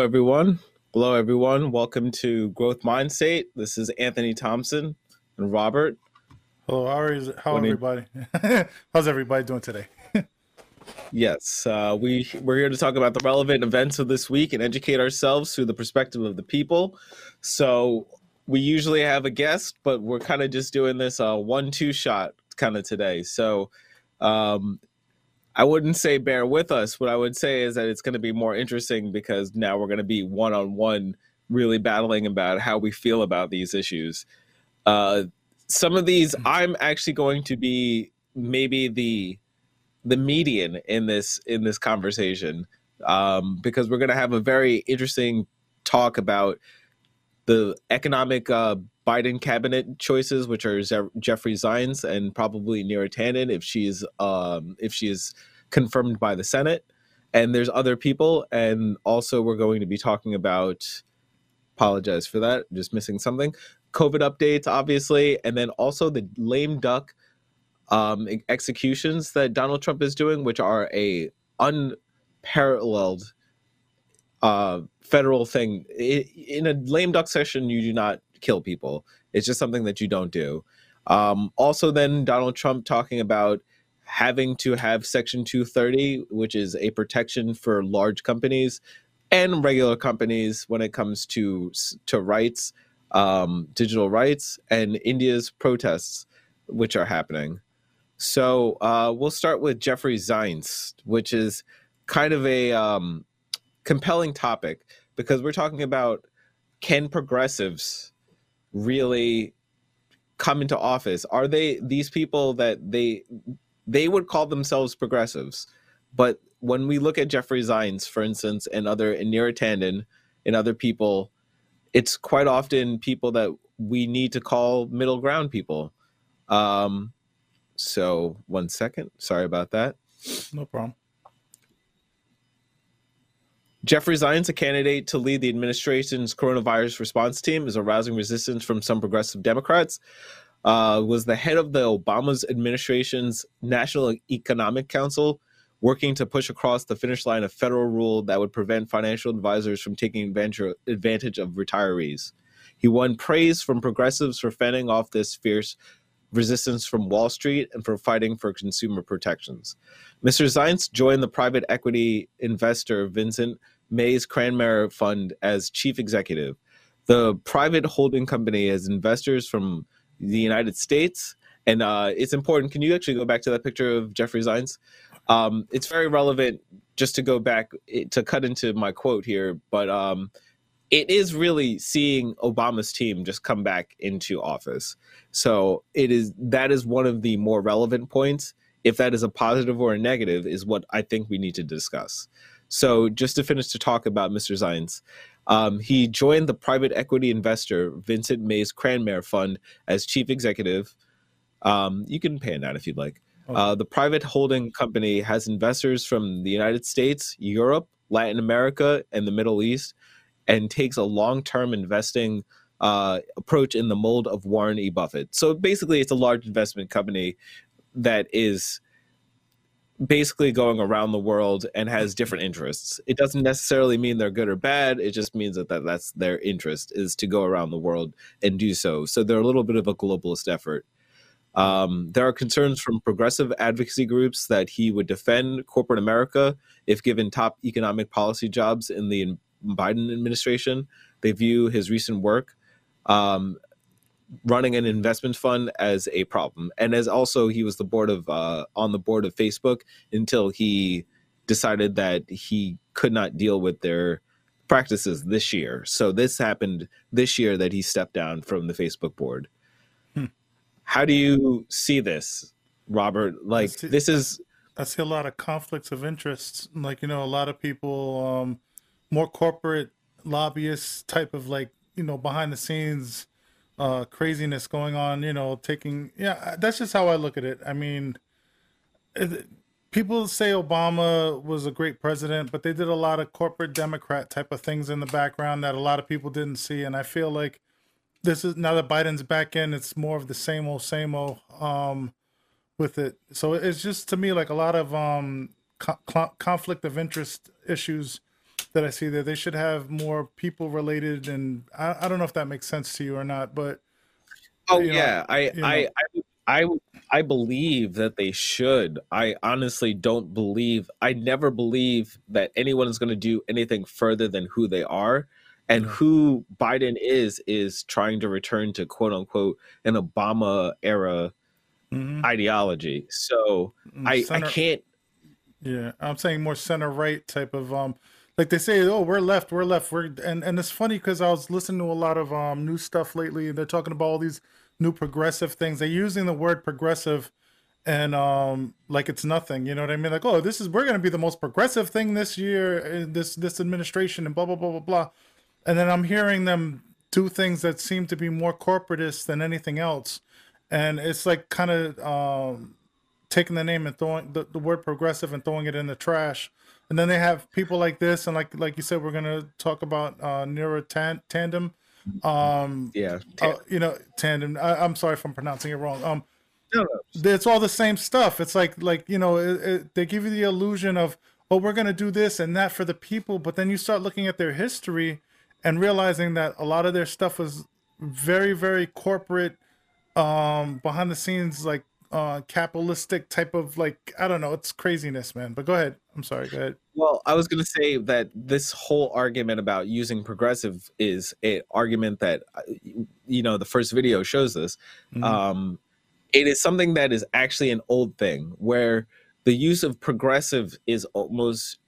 Hello everyone. Hello everyone. Welcome to Growth Mindset. This is Anthony Thompson and Robert. Hello, how is how you- everybody? How's everybody doing today? Yes, uh, we we're here to talk about the relevant events of this week and educate ourselves through the perspective of the people. So we usually have a guest, but we're kind of just doing this uh, one-two shot kind of today. So um, I wouldn't say bear with us. What I would say is that it's going to be more interesting because now we're going to be one-on-one, really battling about how we feel about these issues. Uh, some of these, I'm actually going to be maybe the the median in this in this conversation um, because we're going to have a very interesting talk about the economic uh, Biden cabinet choices, which are Ze- Jeffrey Zients and probably Neera Tanden if she's um, if she is confirmed by the Senate. And there's other people, and also we're going to be talking about. Apologize for that, just missing something. COVID updates, obviously, and then also the lame duck um, executions that Donald Trump is doing, which are a unparalleled uh, federal thing. I in a lame duck session, you do not kill people. It's just something that you don't do. Um, also, then Donald Trump talking about having to have Section 230, which is a protection for large companies and regular companies when it comes to to rights, um, digital rights, and India's protests, which are happening. So uh, we'll start with Jeffrey Zients, which is kind of a um, compelling topic because we're talking about can progressives really come into office? Are they these people that they they would call themselves progressives, but when we look at Jeffrey Zients, for instance, and other and Neera and other people, it's quite often people that we need to call middle ground people. Um, so one second. Sorry about that. No problem. Jeffrey Zients, a candidate to lead the administration's coronavirus response team, is arousing resistance from some progressive Democrats. Uh, was the head of the Obama's administration's National Economic Council, working to push across the finish line a federal rule that would prevent financial advisors from taking advantage advantage of retirees. He won praise from progressives for fending off this fierce resistance from Wall Street and for fighting for consumer protections. Mr. Zients joined the private equity investor Vincent Mays Cranemere Fund as chief executive. The private holding company has investors from the United States, and uh, it's important. Can you actually go back to that picture of Jeffrey Zients? Um, it's very relevant just to go back to cut into my quote here, but um, it is really seeing Obama's team just come back into office. So it is that is one of the more relevant points. If that is a positive or a negative, is what I think we need to discuss. So just to finish to talk about Mr. Zients, um, he joined the private equity investor Vincent Mays Cranemere Fund as chief executive. Um, you can pan that if you'd like. Uh, the private holding company has investors from the United States, Europe, Latin America, and the Middle East, and takes a long-term investing uh, approach in the mold of Warren E. Buffett. So basically, it's a large investment company that is basically going around the world and has different interests. It doesn't necessarily mean they're good or bad. It just means that, that that's their interest is to go around the world and do so. So they're a little bit of a globalist effort. Um, there are concerns from progressive advocacy groups that he would defend corporate America if given top economic policy jobs in the Biden administration. They view his recent work um, running an investment fund as a problem, and as also he was the board of uh, on the board of Facebook until he decided that he could not deal with their practices this year. So this happened this year that he stepped down from the Facebook board. Hmm. How do you see this, Robert? Like see- this is I see a lot of conflicts of interests. Like, you know, a lot of people, um, more corporate lobbyists type of like, you know, behind the scenes uh craziness going on, you know, taking yeah, that's just how I look at it. I mean, it, people say Obama was a great president, but they did a lot of corporate Democrat type of things in the background that a lot of people didn't see. And I feel like this is now that Biden's back in, it's more of the same old, same old um, with it. So it's just to me like a lot of um, co- conflict of interest issues that I see there. They should have more people related, and I, I don't know if that makes sense to you or not, but oh yeah, know, I, I, I I I believe that they should. I honestly don't believe. I never believe that anyone is going to do anything further than who they are. And who Biden is is trying to return to quote unquote an Obama era mm-hmm. ideology. So mm, I, I can't yeah, I'm saying more center right type of um like they say, oh, we're left, we're left, we're and and it's funny because I was listening to a lot of um new stuff lately, and they're talking about all these new progressive things. They're using the word progressive and um like it's nothing you know what i mean? Like oh this is we're going to be the most progressive thing this year in this this administration and blah blah blah blah blah. And then i'm hearing them do things that seem to be more corporatist than anything else. And it's like kind of um taking the name and throwing the, the word progressive and throwing it in the trash. And then they have people like this and like like you said we're going to talk about uh Neera Tanden. Um yeah uh, you know Tanden. I, am sorry if i'm pronouncing it wrong. Um no, no. it's all the same stuff. It's like like you know it, it, they give you the illusion of oh we're going to do this and that for the people but then you start looking at their history and realizing that a lot of their stuff was very very corporate um behind the scenes like uh capitalistic type of like i don't know it's craziness man. But go ahead. I'm sorry go ahead. Well i was going to say that this whole argument about using progressive is a argument that uh, you know the first video shows this. Mm-hmm. um it is something that is actually an old thing where the use of progressive is almost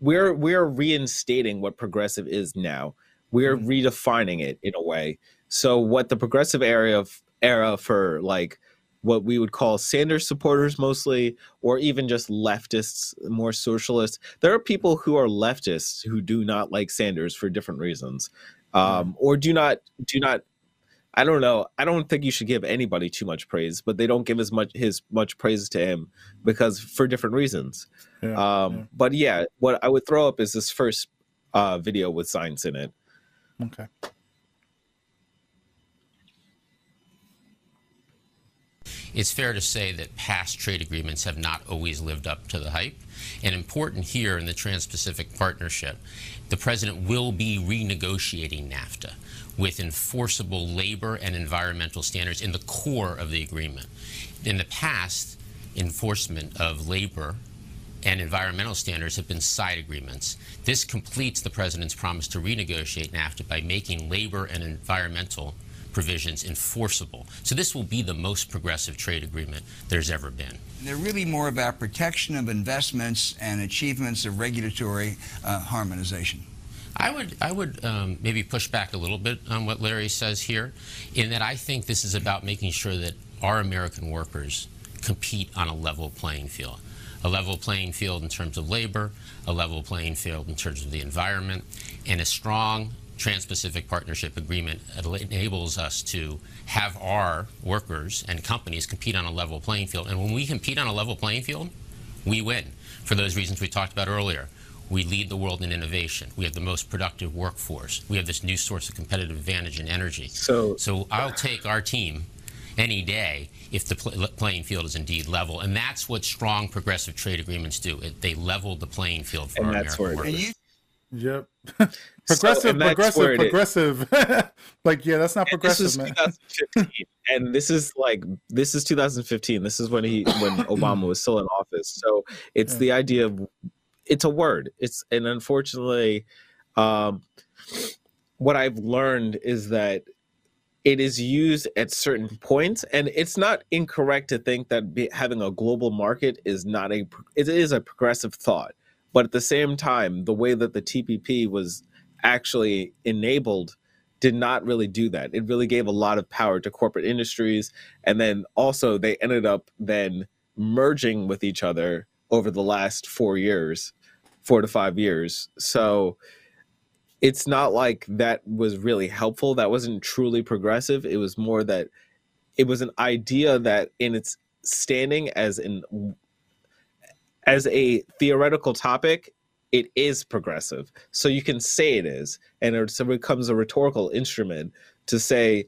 we're we're reinstating what progressive is now. We're mm-hmm. redefining it in a way. So what the progressive area of era for like what we would call Sanders supporters mostly, or even just leftists, more socialists. There are people who are leftists who do not like Sanders for different reasons, um, or do not do not. I don't know. I don't think you should give anybody too much praise, but they don't give as much his much praise to him because for different reasons. Yeah, um, yeah. But yeah, what I would throw up is this first uh, video with Zients in it. Okay. It's fair to say that past trade agreements have not always lived up to the hype. And important here in the Trans Pacific Partnership, the president will be renegotiating NAFTA with enforceable labor and environmental standards in the core of the agreement. In the past, enforcement of labor and environmental standards have been side agreements. This completes the president's promise to renegotiate NAFTA by making labor and environmental provisions enforceable. So this will be the most progressive trade agreement there's ever been. They're really more about protection of investments and achievements of regulatory uh, harmonization. I would, I would um, maybe push back a little bit on what Larry says here, in that I think this is about making sure that our American workers compete on a level playing field. A level playing field in terms of labor, a level playing field in terms of the environment, and a strong Trans-Pacific Partnership Agreement enables us to have our workers and companies compete on a level playing field. And when we compete on a level playing field, we win for those reasons we talked about earlier. We lead the world in innovation. We have the most productive workforce. We have this new source of competitive advantage in energy. So, so I'll take our team any day if the pl playing field is indeed level. And that's what strong progressive trade agreements do. It, they level the playing field for and our American workers. Yep. progressive, so, progressive, progressive. like, yeah, that's not progressive, this man. 2015, and this is like this is 2015. This is when he when Obama was still in office. So it's yeah. the idea of it's a word. It's and unfortunately, um, what I've learned is that it is used at certain points, and it's not incorrect to think that be, having a global market is not a it is a progressive thought but at the same time, the way that the TPP was actually enabled did not really do that. It really gave a lot of power to corporate industries. And then also, they ended up then merging with each other over the last four years, four to five years. So it's not like that was really helpful. That wasn't truly progressive. It was more that it was an idea that in its standing as an as a theoretical topic, it is progressive. So you can say it is, and it becomes a rhetorical instrument to say,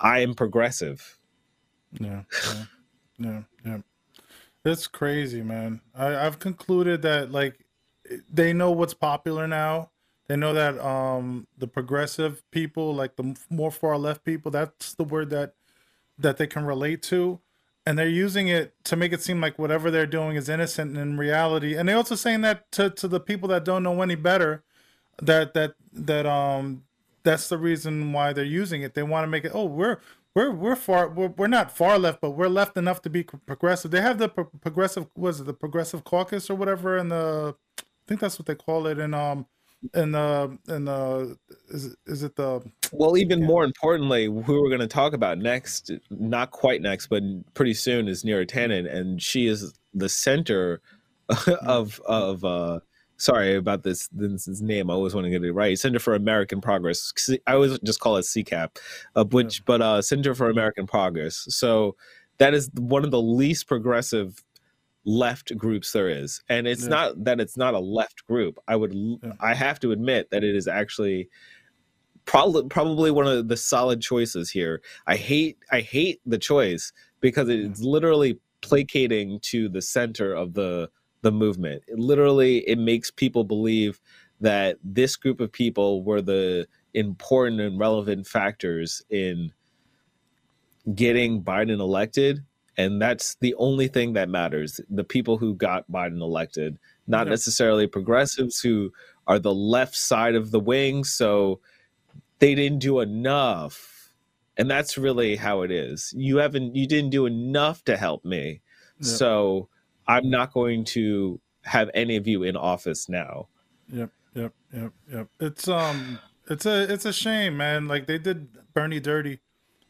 I am progressive. Yeah, yeah, yeah, yeah. It's crazy, man. I, I've concluded that like they know what's popular now. They know that um, the progressive people, like the more far left people, that's the word that that they can relate to, and they're using it to make it seem like whatever they're doing is innocent and in reality. And they're also saying that to, to the people that don't know any better, that that that um that's the reason why they're using it. They want to make it. Oh, we're we're we're far we're, we're not far left, but we're left enough to be progressive. They have the pro- progressive was it the progressive caucus or whatever, and the I think that's what they call it and um in the in the is is it the well even yeah. more importantly who we're going to talk about next not quite next but pretty soon is Neera Tanden and she is the center of of uh sorry about this this, name. I always want to get it right. Center for American Progress. I always just call it CCAP, uh, which but uh, Center for American Progress. So that is one of the least progressive left groups there is, and it's yeah. not that it's not a left group. I would yeah. I have to admit that it is actually probably probably one of the solid choices here. I hate I hate the choice because it's literally placating to the center of the the movement. It literally, it makes people believe that this group of people were the important and relevant factors in getting Biden elected. And that's the only thing that matters. The people who got Biden elected, not yeah. necessarily progressives who are the left side of the wing. So they didn't do enough. And that's really how it is. You haven't, you didn't do enough to help me. Yeah. So I'm not going to have any of you in office now. Yep, yep, yep, yep. It's um, it's a it's a shame, man. Like they did Bernie dirty.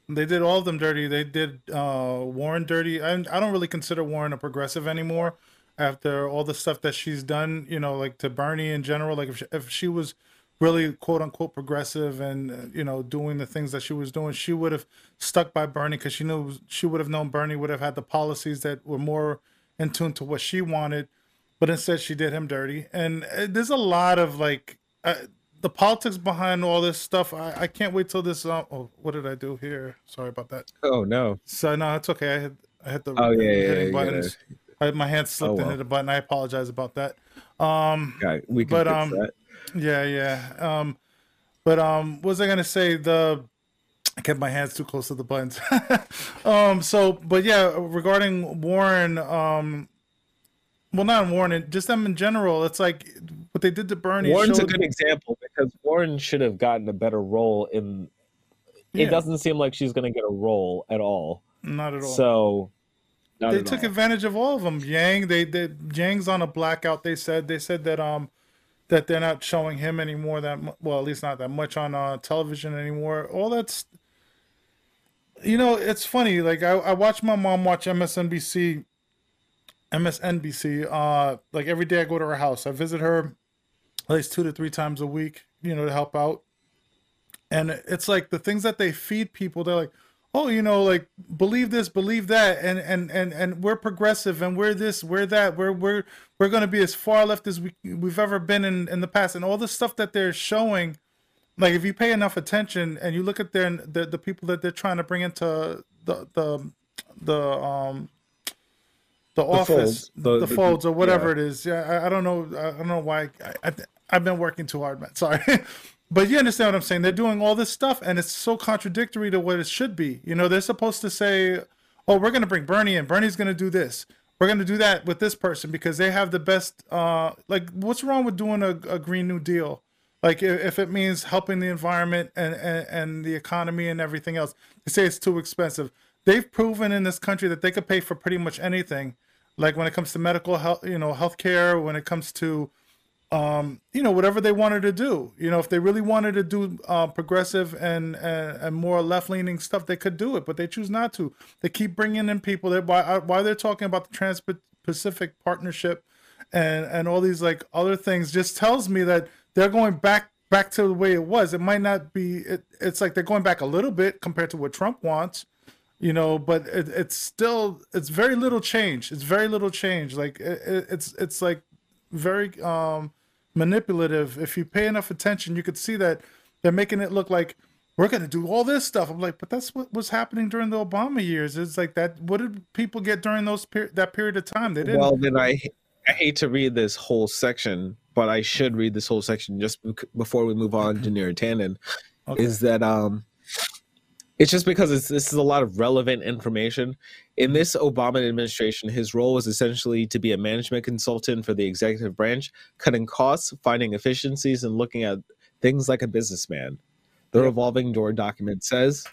They did all of them dirty. They did uh, Warren dirty. I, I don't really consider Warren a progressive anymore after all the stuff that she's done. You know, like to Bernie in general. Like if she, if she was really quote unquote progressive and you know doing the things that she was doing, she would have stuck by Bernie because she knew she would have known Bernie would have had the policies that were more in tune to what she wanted, but instead she did him dirty. And uh, there's a lot of like uh, the politics behind all this stuff. I, I can't wait till this. Uh, oh, what did I do here? Sorry about that. Oh no. So no, it's okay. I hit I hit the oh yeah, hitting yeah, buttons. I, my hand slipped oh, well. and hit a button. I apologize about that. Um, okay, we can but, um, that. Yeah, yeah. Um, but um, what was I gonna say? The I kept my hands too close to the buttons. um, so, but yeah, regarding Warren, um, well, not Warren, just them in general. It's like what they did to Bernie. Warren's showed... a good example because Warren should have gotten a better role in. Yeah. It doesn't seem like she's going to get a role at all. Not at all. So they took all. advantage of all of them. Yang, they, they Yang's on a blackout. They said they said that um that they're not showing him anymore. That well, at least not that much on uh, television anymore. All that's you know, it's funny. Like I, I watch my mom watch MSNBC, MSNBC. Uh, like every day I go to her house. I visit her at least two to three times a week. You know, to help out. And it's like the things that they feed people. They're like, oh, you know, like believe this, believe that, and and and and we're progressive, and we're this, we're that, we're we're we're going to be as far left as we we've ever been in in the past, and all the stuff that they're showing like if you pay enough attention and you look at their the, the people that they're trying to bring into the the the um the, the office folds, the, the, folds or whatever yeah. it is. Yeah I, I, don't know. I don't know why. I, I i've been working too hard man. Sorry. But you understand what i'm saying. They're doing all this stuff and it's so contradictory to what it should be. You know they're supposed to say oh we're going to bring bernie in. Bernie's going to do this. We're going to do that with this person because they have the best uh like what's wrong with doing a, a green new deal? Like if it means helping the environment and, and, and the economy and everything else, they say it's too expensive. They've proven in this country that they could pay for pretty much anything. Like when it comes to medical health, you know, healthcare, when it comes to, um, you know, whatever they wanted to do. You know, if they really wanted to do uh, progressive and, and, and more left leaning stuff, they could do it, but they choose not to. They keep bringing in people that why uh, why they're talking about the Trans Pacific Partnership and and all these like other things just tells me that they're going back back to the way it was. It might not be. It, it's like they're going back a little bit compared to what Trump wants, you know. But it, it's still it's very little change. It's very little change. Like it, it's it's like very um, manipulative. If you pay enough attention, you could see that they're making it look like we're going to do all this stuff. I'm like, but that's what was happening during the Obama years. It's like that. What did people get during those per- that period of time? They didn't. Well, then I I hate to read this whole section but I should read this whole section just before we move on to Neera Tanden. Okay. Is that um, it's just because it's, this is a lot of relevant information. In mm-hmm. this Obama administration, his role was essentially to be a management consultant for the executive branch, cutting costs, finding efficiencies, and looking at things like a businessman. The revolving door document says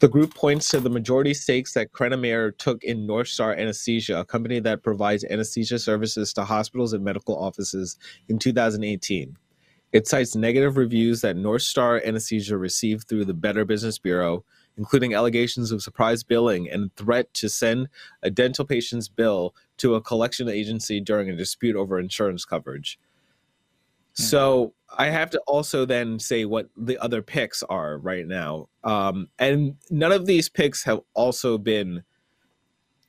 the group points to the majority stakes that Cranemere took in North Star Anesthesia, a company that provides anesthesia services to hospitals and medical offices, in 2018. It cites negative reviews that North Star Anesthesia received through the Better Business Bureau, including allegations of surprise billing and threat to send a dental patient's bill to a collection agency during a dispute over insurance coverage. So I have to also then say what the other picks are right now. Um, and none of these picks have also been,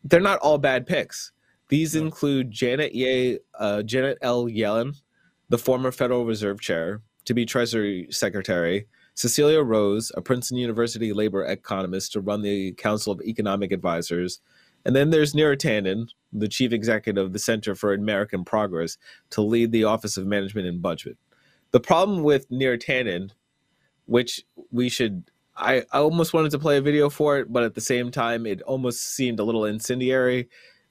they're not all bad picks. These include Janet, Ye, uh, Janet L. Yellen, the former Federal Reserve Chair, to be Treasury Secretary, Cecilia Rose, a Princeton University labor economist, to run the Council of Economic Advisors, and then there's Neera Tanden, the chief executive of the Center for American Progress, to lead the Office of Management and Budget. The problem with Neera Tanden, which we should, I, I almost wanted to play a video for it, but at the same time, it almost seemed a little incendiary.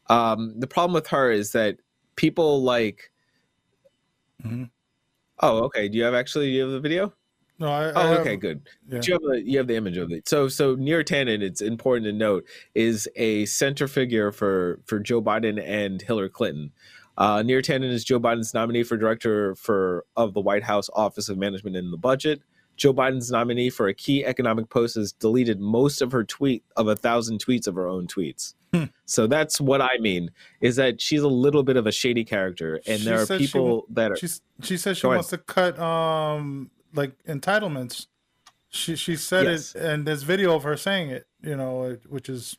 Um, the problem with her is that people like. Mm-hmm. Oh, okay. Do you have actually do you have the video? No, I, oh, I okay, have, good. Yeah. You have the you have the image of it. So, so Neera Tanden, it's important to note, is a center figure for for Joe Biden and Hillary Clinton. Uh, Neera Tanden is Joe Biden's nominee for director for of the White House Office of Management and the Budget. Joe Biden's nominee for a key economic post has deleted most of her tweet of a thousand tweets of her own tweets. So that's what I mean is that she's a little bit of a shady character, and she there are people she, that are. She's, she says she wants ahead. to cut um like entitlements. She she said yes. it, and there's video of her saying it. You know, which is.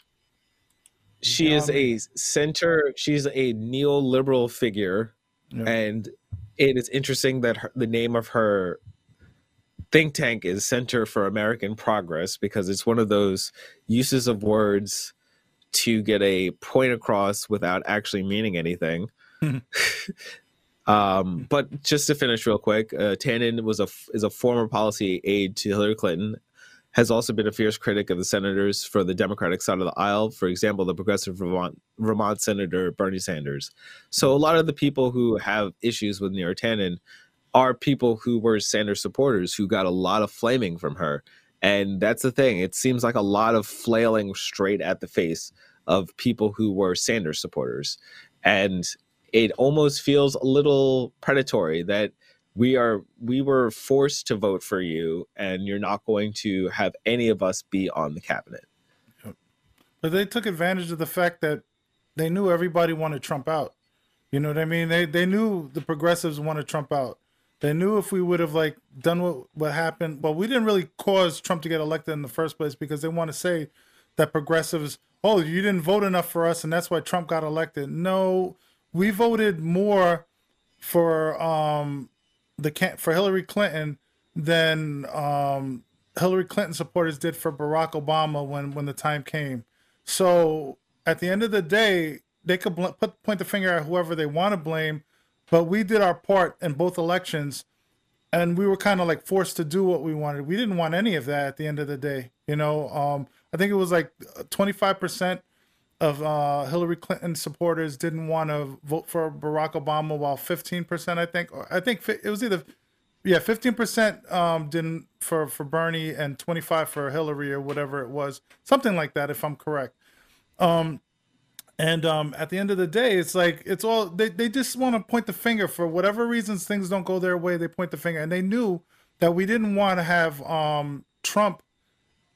She is a center. She's a neoliberal figure, yeah. and it is interesting that her, the name of her think tank is Center for American Progress because it's one of those uses of words to get a point across without actually meaning anything. Um, but just to finish real quick, uh, Tanden was a is a former policy aide to Hillary Clinton. Has also been a fierce critic of the senators for the Democratic side of the aisle. For example, the progressive Vermont, Vermont Senator Bernie Sanders. So a lot of the people who have issues with Neera Tanden are people who were Sanders supporters who got a lot of flaming from her. And that's the thing. It seems like a lot of flailing straight at the face of people who were Sanders supporters. And it almost feels a little predatory that we are we were forced to vote for you and you're not going to have any of us be on the cabinet but they took advantage of the fact that they knew everybody wanted trump out you know what i mean they they knew the progressives wanted trump out they knew if we would have like done what what happened well we didn't really cause trump to get elected in the first place because they want to say that progressives oh you didn't vote enough for us and that's why trump got elected no we voted more for um the for Hillary Clinton than um Hillary Clinton supporters did for Barack Obama when when the time came. So at the end of the day, they could bl- put point the finger at whoever they want to blame, but we did our part in both elections, and we were kind of like forced to do what we wanted. We didn't want any of that at the end of the day. You know, um, I think it was like twenty five percent of uh, Hillary Clinton supporters didn't want to vote for Barack Obama, while 15%, I think, I think it was either, yeah, 15% um, didn't for, for Bernie and 25 for Hillary or whatever it was, something like that, if I'm correct. Um, and um, at the end of the day, it's like it's all they, they just want to point the finger for whatever reasons things don't go their way. They point the finger, and they knew that we didn't want to have um, Trump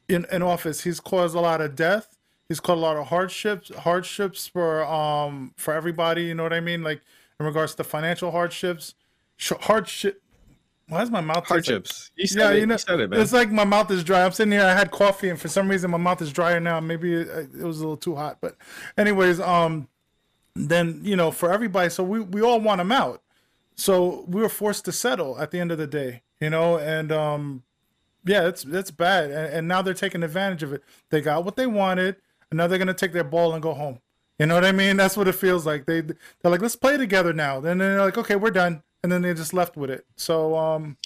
in, in office. He's caused a lot of death he's caused a lot of hardships hardships for um for everybody you know what i mean like in regards to financial hardships hardship why is my mouth hardships like, yeah it, you know it, it's like my mouth is dry. I'm sitting here i had coffee and for some reason my mouth is drier now. Maybe it, it was a little too hot but anyways um then you know for everybody so we we all want them out. So we were forced to settle at the end of the day you know and um yeah it's it's bad. And, and now they're taking advantage of it. They got what they wanted and now they're gonna take their ball and go home. You know what I mean? That's what it feels like. They they're like, let's play together now. Then they're like, okay, we're done, and then they just left with it. So um,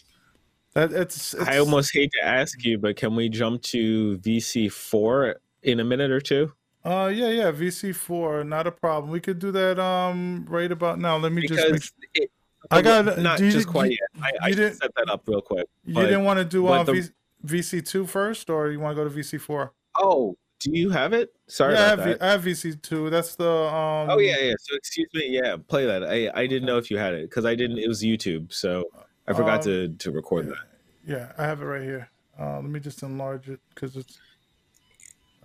that it's, it's I almost hate to ask you, but can we jump to VC four in a minute or two? Uh, yeah, yeah, VC four, not a problem. We could do that um right about now. Let me just make Because it, I got not you- just quite you- yet. I, I didn't- set that up real quick. You didn't want to do but uh, the- VC two first, or you want to go to VC four? Oh, do you have it? Sorry yeah, I have, about that. I have VC two. That's the um. Oh yeah, yeah. So excuse me. Yeah, play that. I I didn't know if you had it because I didn't. It was YouTube, so I forgot Um, to to record that. Yeah, I have it right here. Uh, let me just enlarge it because it's.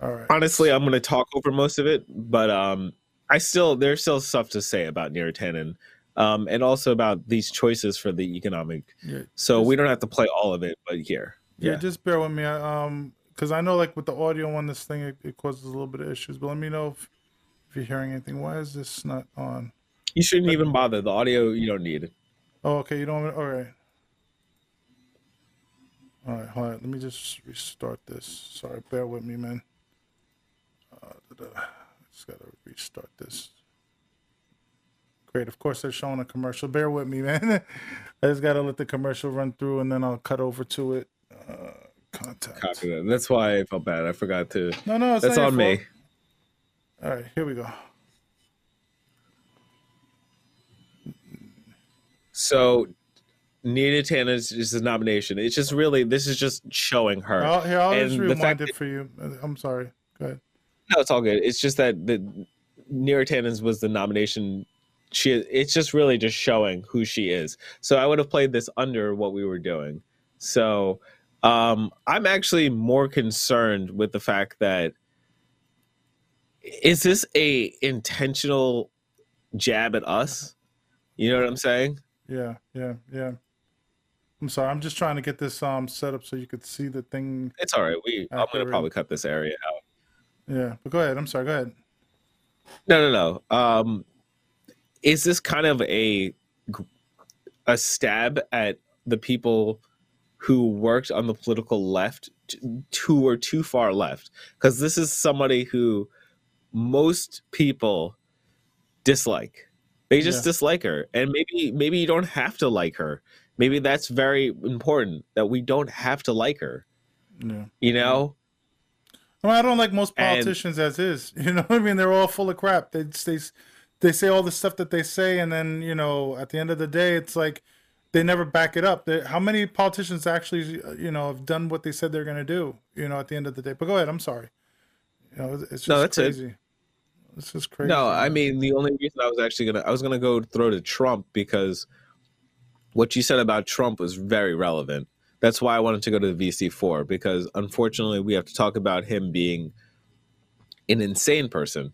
All right. Honestly, I'm gonna talk over most of it, but um, I still there's still stuff to say about Neera Tanden, um, and also about these choices for the economic. Yeah, So Just- we don't have to play all of it, but here. yeah, Yeah. just bear with me. I, um, because I know like with the audio on this thing, it, it causes a little bit of issues. But let me know if, if you're hearing anything. Why is this not on? You shouldn't even bother. The audio you don't need. Oh, okay. You don't. All right. All right. Hold on. Let me just restart this. Sorry. Bear with me, man. Uh, da-da. just gotta restart this. Great. Of course, they're showing a commercial. Bear with me, man. I just gotta let the commercial run through, and then I'll cut over to it. Uh, contact. Copy that. That's why I felt bad. I forgot to. No, no, it's That's on me. All right. Here we go. So, Nina Tana's is the nomination. It's just really this is just showing her. I'll, here, I'll And just rewind it that- for you. I'm sorry. Go ahead. No, it's all good. It's just that the Neera Tanden's was the nomination. She it's just really just showing who she is. So I would have played this under what we were doing. So um I'm actually more concerned with the fact that is this a intentional jab at us? You know what I'm saying? Yeah, yeah, yeah. I'm sorry. I'm just trying to get this um set up so you could see the thing. It's all right. We I'm gonna probably cut this area out. Yeah, but go ahead. I'm sorry. Go ahead. No, no, no. Um, is this kind of a a stab at the people who worked on the political left, who were too far left? Because this is somebody who most people dislike. They just Yeah. dislike her, and maybe maybe you don't have to like her. Maybe that's very important that we don't have to like her. Yeah. You know. I, mean, I don't like most And- politicians as is. You know what I mean? They're all full of crap. They they they say all the stuff that they say, and then you know, at the end of the day, it's like they never back it up. They, how many politicians actually, you know, have done what they said they're going to do? You know, at the end of the day. But go ahead. I'm sorry. You know, it's just No, that's it. crazy. It's just crazy. No, I mean the only reason I was actually gonna I was gonna go throw to Trump because what you said about Trump was very relevant. That's why I wanted to go to the VC four because unfortunately we have to talk about him being an insane person.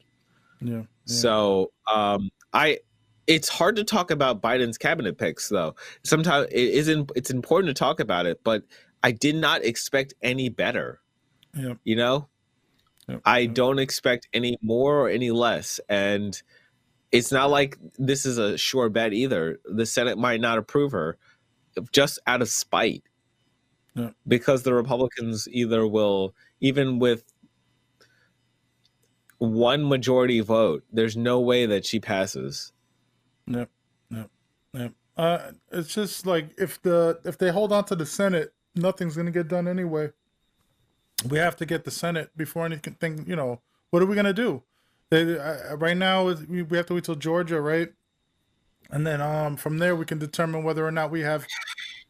yeah. yeah. So um, I it's hard to talk about Biden's cabinet picks though. Sometimes it isn't it's important to talk about it, but I did not expect any better yeah. you know Yep, i yep. don't expect any more or any less and it's not like this is a sure bet either the senate might not approve her just out of spite Yep. because the republicans either will even with one majority vote there's no way that she passes Yep, yep, yep. Uh, it's just like if the if they hold on to the Senate, nothing's gonna get done anyway. We have to get the Senate before anything. You know, what are we gonna do? They, uh, right now, we we have to wait till Georgia, right? And then um from there we can determine whether or not we have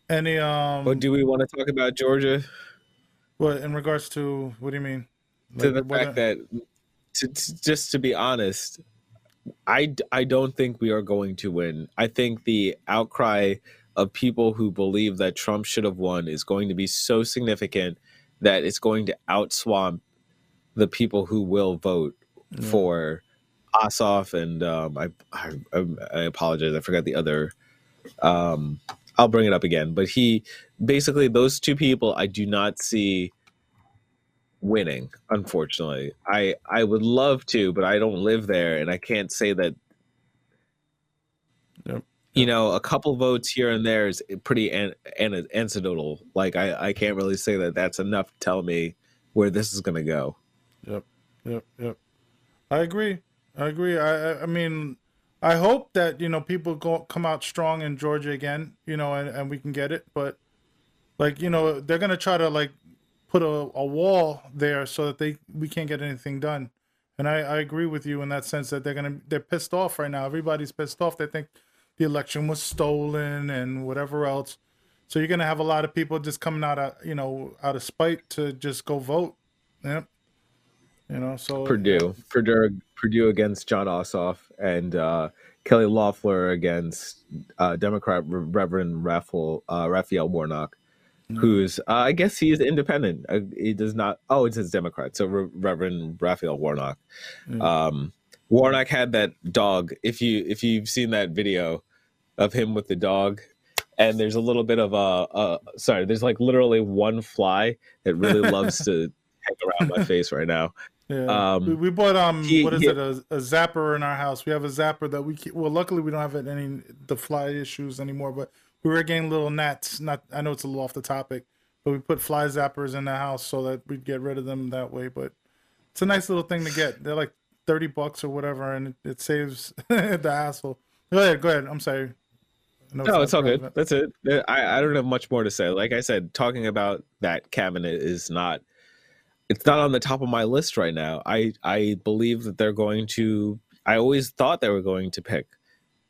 any um but do we want to talk about georgia what in regards to what do you mean? to Like, the whether- fact that to, to- just to be honest I, I don't think we are going to win i think the outcry of people who believe that trump should have won is going to be so significant that it's going to outswamp the people who will vote Yeah. for Ossoff and um, I, I I apologize I forgot the other um, I'll bring it up again but he basically those two people I do not see winning unfortunately i i would love to but i don't live there and i can't say that Yep. you know a couple votes here and there is pretty an, an, anecdotal like i i can't really say that that's enough to tell me where this is going to go Yep, yep, yep. I agree. I agree. I, I, I mean, I hope that you know people go come out strong in Georgia again, you know, and, and we can get it. But like you know, they're gonna try to like put a, a wall there so that they we can't get anything done. And I, I agree with you in that sense that they're gonna they're pissed off right now. Everybody's pissed off. They think the election was stolen and whatever else. So you're gonna have a lot of people just coming out of you know out of spite to just go vote. Yep. You know, so Perdue, Perdue, Perdue against John Ossoff, and uh, Kelly Loeffler against uh, Democrat Reverend Raphael uh, Raphael Warnock. Who's uh, I guess he is independent. Uh, he does not. Oh, it says Democrat. So Re- Reverend Raphael Warnock. Mm-hmm. Um, Warnock had that dog. If you if you've seen that video of him with the dog, and there's a little bit of a, a sorry, there's like literally one fly that really loves to hang around my face right now. Yeah, um, we, we, bought um, he, what is he, it? A, a, zapper in our house. We have a zapper that we keep, well, luckily we don't have any the fly issues anymore. But we were getting little gnats. Not, I know it's a little off the topic, but we put fly zappers in the house so that we'd get rid of them that way. But it's a nice little thing to get. They're like thirty bucks or whatever, and it, it saves the hassle. Go ahead, go ahead. I'm sorry. No, it's, no, it's all good. That's it. I, I don't have much more to say. Like I said, talking about that cabinet is not it's not on the top of my list right now. I I believe that they're going to. I always thought they were going to pick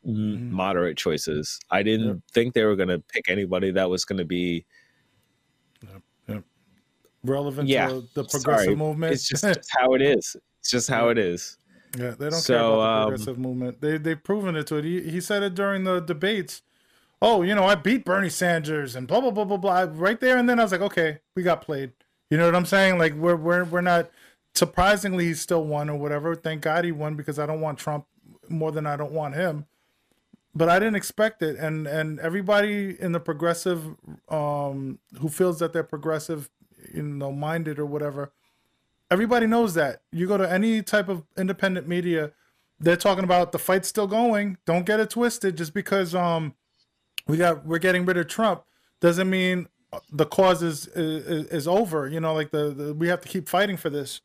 mm. moderate choices. I didn't yep. think they were going to pick anybody that was going to be yep. Yep. relevant yeah, to the progressive sorry. movement. It's just, how it is. It's just how it is. Yeah, they don't so, care about the um, progressive um, movement. They they've proven it to it. He, he said it during the debates. Oh, you know, I beat Bernie Sanders and blah blah blah blah blah. Right there, and then I was like, okay, we got played. You know what I'm saying? Like we're we're we're not surprisingly he still won or whatever. Thank God he won because I don't want Trump more than I don't want him. But I didn't expect it, and and everybody in the progressive um, who feels that they're progressive, you know, minded or whatever, everybody knows that. You go to any type of independent media, they're talking about the fight's still going. Don't get it twisted. Just because um we got we're getting rid of Trump doesn't mean the cause is, is, is over. You know, like the, the we have to keep fighting for this,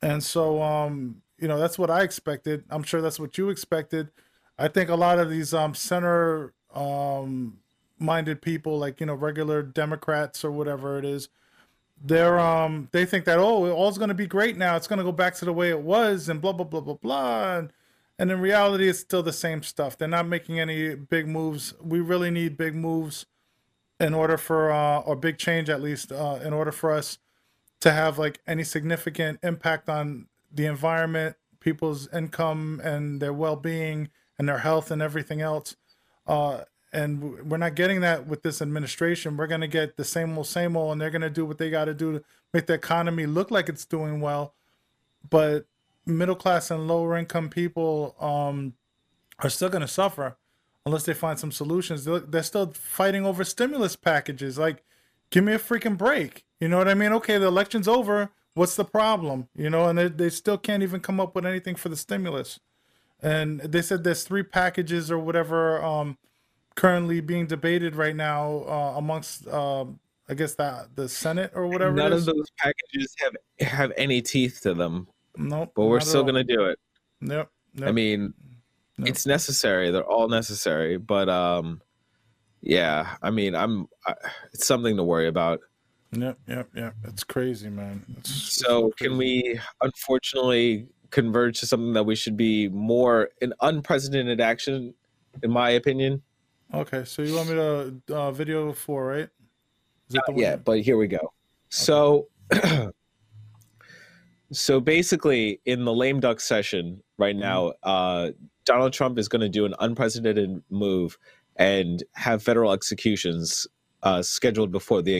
and so um, you know that's what I expected. I'm sure that's what you expected. I think a lot of these um center um minded people, like you know regular Democrats or whatever it is, they're um they think that oh all's going to be great now. It's going to go back to the way it was, and blah blah blah blah blah. And, and in reality, it's still the same stuff. They're not making any big moves. We really need big moves in order for uh, or big change at least uh, in order for us to have like any significant impact on the environment people's income and their well-being and their health and everything else uh, and we're not getting that with this administration we're going to get the same old same old and they're going to do what they got to do to make the economy look like it's doing well but middle class and lower income people um, are still going to suffer unless they find some solutions. They're, they're still fighting over stimulus packages. Like, give me a freaking break. You know what I mean? Okay, the election's over. What's the problem? You know, and they, they still can't even come up with anything for the stimulus. And they said there's three packages or whatever um, currently being debated right now uh, amongst, uh, I guess, the, the Senate or whatever. None of those packages have have any teeth to them. Nope. But we're still going to do it. Yep. yep. I mean, no. It's necessary. They're all necessary, but um, yeah. I mean, I'm. I, it's something to worry about. Yep, yep, yep. It's crazy, man. It's, so, it's crazy. can we unfortunately converge to something that we should be more an unprecedented action, in my opinion? Okay, so you want me to uh, video four, right? yeah, but here we go. Okay. So, so basically, in the lame duck session right mm-hmm. now, uh, Donald Trump is going to do an unprecedented move and have federal executions uh, scheduled before the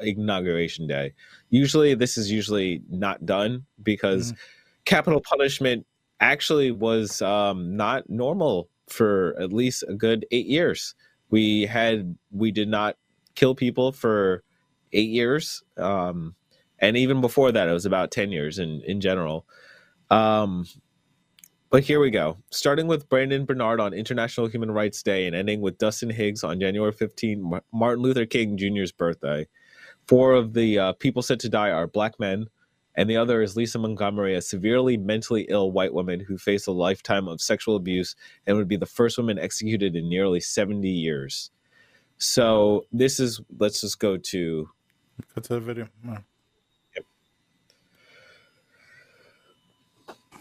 inauguration day. Usually, this is usually not done because mm. Capital punishment actually was um, not normal for at least a good eight years. We had we did not kill people for eight years, um, and even before that, it was about ten years in in general. Um, but here we go. Starting with Brandon Bernard on International Human Rights Day and ending with Dustin Higgs on January 15, Martin Luther King Jr.'s birthday. Four of the uh, people said to die are black men, and the other is Lisa Montgomery, a severely mentally ill white woman who faced a lifetime of sexual abuse and would be the first woman executed in nearly 70 years. So this is let's just go to Go to the video. Yeah.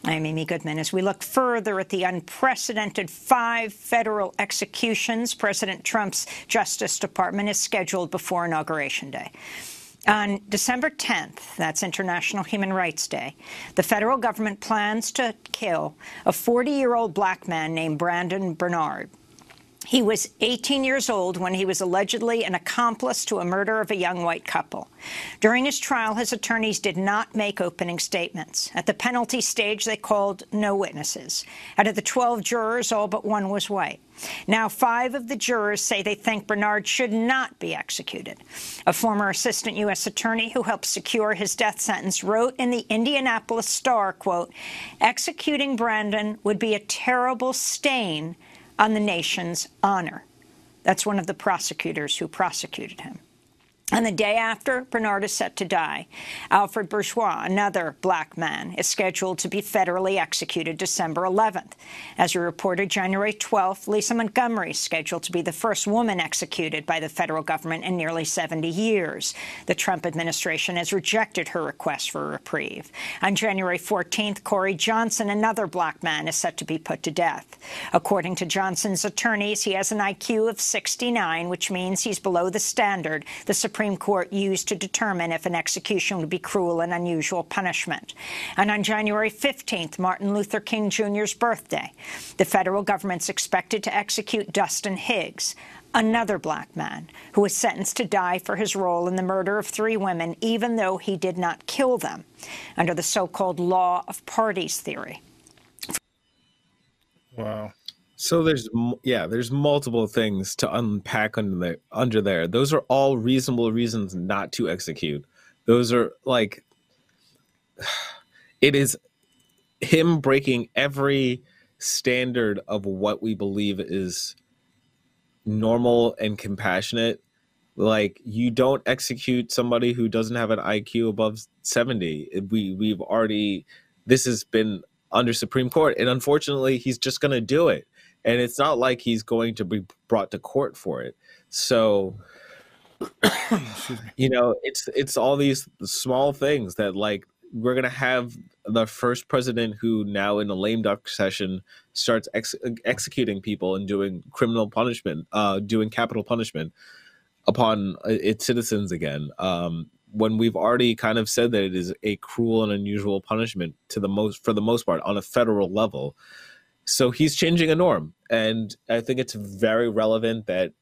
I'm Amy Goodman. As we look further at the unprecedented five federal executions President Trump's Justice Department is scheduled before Inauguration Day. On December 10th, that's International Human Rights Day, the federal government plans to kill a 40-year-old black man named Brandon Bernard. He was 18 years old when he was allegedly an accomplice to a murder of a young white couple. During his trial, his attorneys did not make opening statements. At the penalty stage, they called no witnesses. Out of the 12 jurors, all but one was white. Now, five of the jurors say they think Bernard should not be executed. A former assistant U.S. attorney who helped secure his death sentence wrote in the Indianapolis Star, quote, executing Brandon would be a terrible stain on the nation's honor. That's one of the prosecutors who prosecuted him. And the day after Bernard is set to die, Alfred Bourgeois, another black man, is scheduled to be federally executed December 11th. As we reported January 12th, Lisa Montgomery is scheduled to be the first woman executed by the federal government in nearly 70 years. The Trump administration has rejected her request for a reprieve. On January 14th, Corey Johnson, another black man, is set to be put to death. According to Johnson's attorneys, he has an IQ of 69, which means he's below the standard the Supreme Court used to determine if an execution would be cruel and unusual punishment. And on January 15th, Martin Luther King Jr.'s birthday, the federal government's expected to execute Dustin Higgs, another black man who was sentenced to die for his role in the murder of three women, even though he did not kill them, under the so-called law of parties theory. Wow. So there's yeah, there's multiple things to unpack under there. Under there, those are all reasonable reasons not to execute. Those are like it is him breaking every standard of what we believe is normal and compassionate. Like you don't execute somebody who doesn't have an IQ above 70. We we've already this has been under Supreme Court and unfortunately he's just going to do it and it's not like he's going to be brought to court for it. So, you know, it's it's all these small things that like we're gonna have the first president who now in a lame duck session starts ex- executing people and doing criminal punishment, uh, doing capital punishment upon uh, its citizens again. Um, when we've already kind of said that it is a cruel and unusual punishment to the most for the most part on a federal level so he's changing a norm and i think it's very relevant that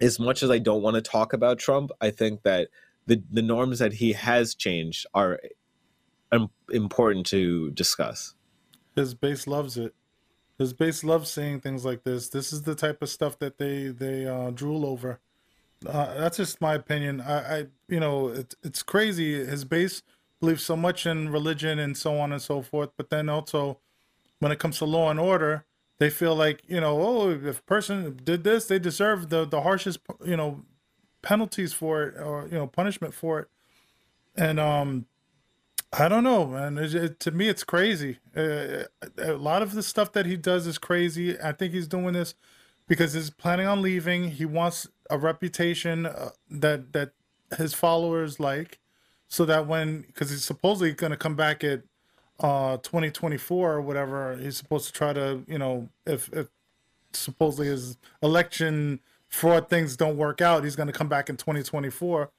as much as i don't want to talk about trump i think that the the norms that he has changed are important to discuss His base loves it. His base loves saying things like this. This is the type of stuff that they they uh, drool over. Uh, that's just my opinion. I, I you know, it's it's crazy. His base believes so much in religion and so on and so forth, but then also when it comes to law and order, they feel like you know, oh, if a person did this, they deserve the the harshest you know penalties for it or you know punishment for it. And um, I don't know, man. It, it, to me, it's crazy. Uh, a lot of the stuff that he does is crazy. I think he's doing this because he's planning on leaving. He wants a reputation uh, that that his followers like, so that when because he's supposedly going to come back at uh 2024 or whatever, he's supposed to try to you know if if supposedly his election fraud things don't work out, he's going to come back in 2024.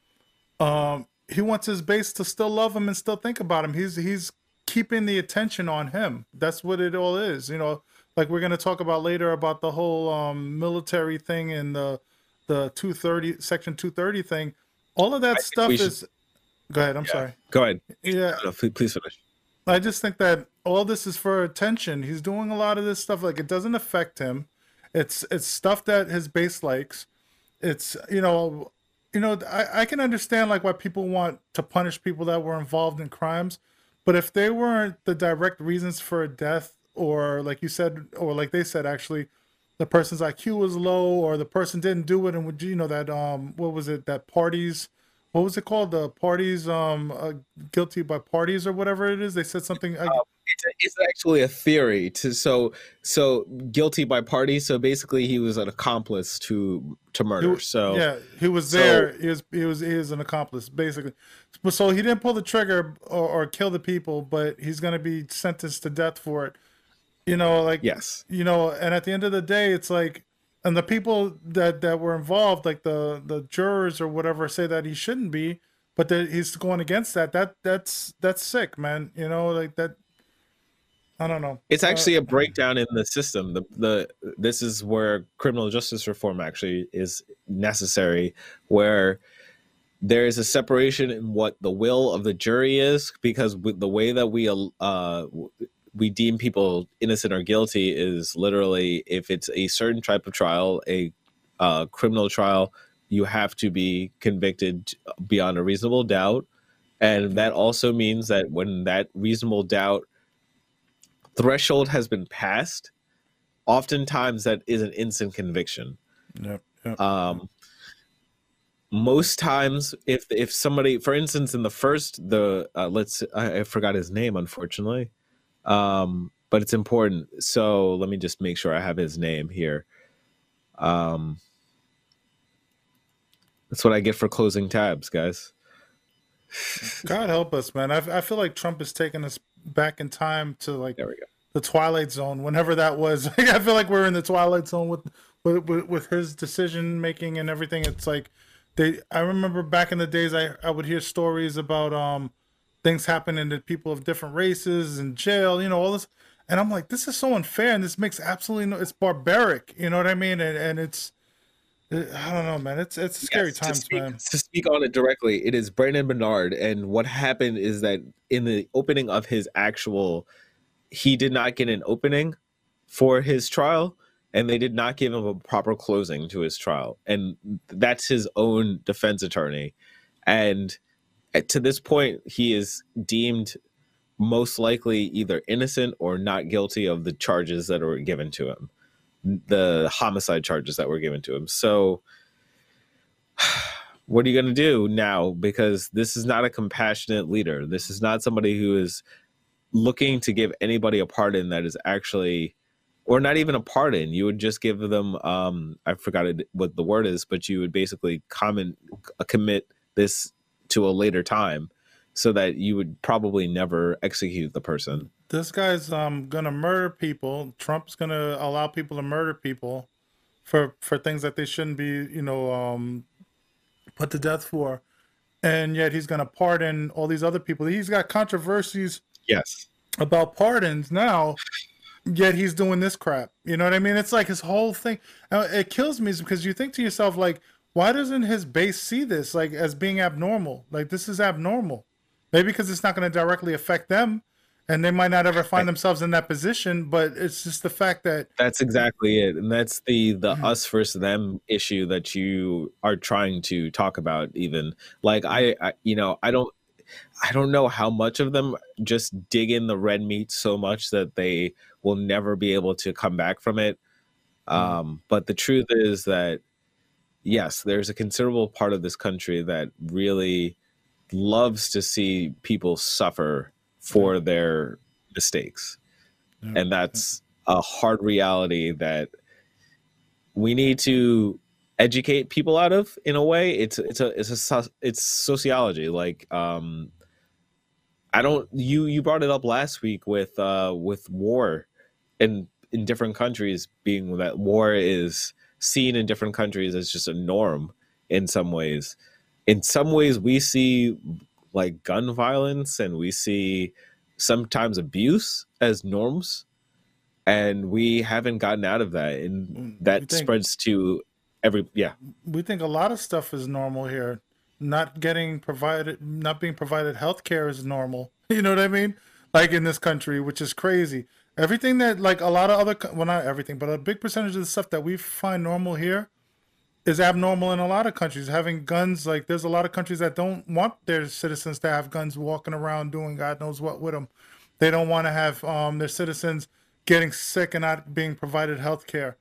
Um, he wants his base to still love him and still think about him. He's he's keeping the attention on him. That's what it all is. You know, like we're going to talk about later about the whole um, military thing and the the 230 section 230 thing. All of that I stuff we should- is. Go ahead. I'm Yeah. sorry. go ahead Yeah, please finish I just think that all this is for attention. He's doing a lot of this stuff like it doesn't affect him. It's it's stuff that his base likes. It's you know, you know I, I can understand like why people want to punish people that were involved in crimes, but if they weren't the direct reasons for a death, or like you said, or like they said actually, the person's IQ was low, or the person didn't do it, and would you know that um what was it that parties what was it called? The parties, um, uh, guilty by parties or whatever it is. They said something. Uh, it's, it's actually a theory to so so guilty by party. So basically, he was an accomplice to to murder. He- so yeah, he was so- there. he was he was he is an accomplice basically. But so he didn't pull the trigger or, or kill the people, but he's gonna be sentenced to death for it. You know, like yes, you know, and at the end of the day, it's like, and the people that that were involved, like the the jurors or whatever, say that he shouldn't be, but that he's going against that. That that's that's sick, man. You know, like that. I don't know. it's Uh, actually a breakdown in the system. The the this is where criminal justice reform actually is necessary, where there is a separation in what the will of the jury is because with the way that we uh we deem people innocent or guilty is literally if it's a certain type of trial a uh, criminal trial you have to be convicted beyond a reasonable doubt and that also means that when that reasonable doubt threshold has been passed oftentimes that is an instant conviction Yep. yep. um most times if if somebody for instance in the first the uh, let's I, I forgot his name unfortunately um but it's important so let me just make sure i have his name here um that's what i get for closing tabs guys God help us, man. I, I feel like Trump is taking us back in time to like there we go the Twilight Zone, whenever that was. I feel like we're in the Twilight Zone with with, with, with his decision making and everything. It's like they. I remember back in the days, I I would hear stories about um things happening to people of different races in jail. You know all this, and I'm like, this is so unfair, and this makes absolutely no. It's barbaric. You know what I mean? And and it's. I don't know, man. It's it's a scary Yes, to speak, man. To speak on it directly, it is Brandon Bernard, and what happened is that in the opening of his actual, he did not get an opening for his trial, and they did not give him a proper closing to his trial, and that's his own defense attorney, and to this point, he is deemed most likely either innocent or not guilty of the charges that were given to him the homicide charges that were given to him. So what are you going to do now? Because this is not a compassionate leader. This is not somebody who is looking to give anybody a pardon that is actually or not even a pardon. You would just give them um i forgot what the word is but you would basically comment commit this to a later time so that you would probably never execute the person this guy's um gonna murder people. Trump's gonna allow people to murder people for for things that they shouldn't be, you know, um put to death for. And yet he's gonna pardon all these other people. He's got controversies yes about pardons now, yet he's doing this crap. You know what I mean? It's like his whole thing. It kills me because you think to yourself, like, why doesn't his base see this like as being abnormal? Like this is abnormal. Maybe because it's not going to directly affect them, and they might not ever find themselves in that position. But it's just the fact that That's exactly it, and that's the the us versus them issue that you are trying to talk about. Even like I, I, you know, I don't, I don't know how much of them just dig in the red meat so much that they will never be able to come back from it. Um, but the truth is that yes, there's a considerable part of this country that really loves to see people suffer for their mistakes. Yeah. and that's a hard reality that we need to educate people out of in a way. It's it's a it's a it's sociology like um i don't you you brought it up last week with uh with war in in different countries being that war is seen in different countries as just a norm in some ways in some ways we see like gun violence and we see sometimes abuse as norms and we haven't gotten out of that and Mm, that think- spreads to every yeah we think a lot of stuff is normal here. Not getting provided, not being provided health care is normal. You know what I mean? Like in this country, which is crazy. Everything that, like a lot of other, well, not everything, but a big percentage of the stuff that we find normal here is abnormal in a lot of countries. Having guns, like there's a lot of countries that don't want their citizens to have guns walking around doing God knows what with them. They don't want to have um, their citizens getting sick and not being provided health care.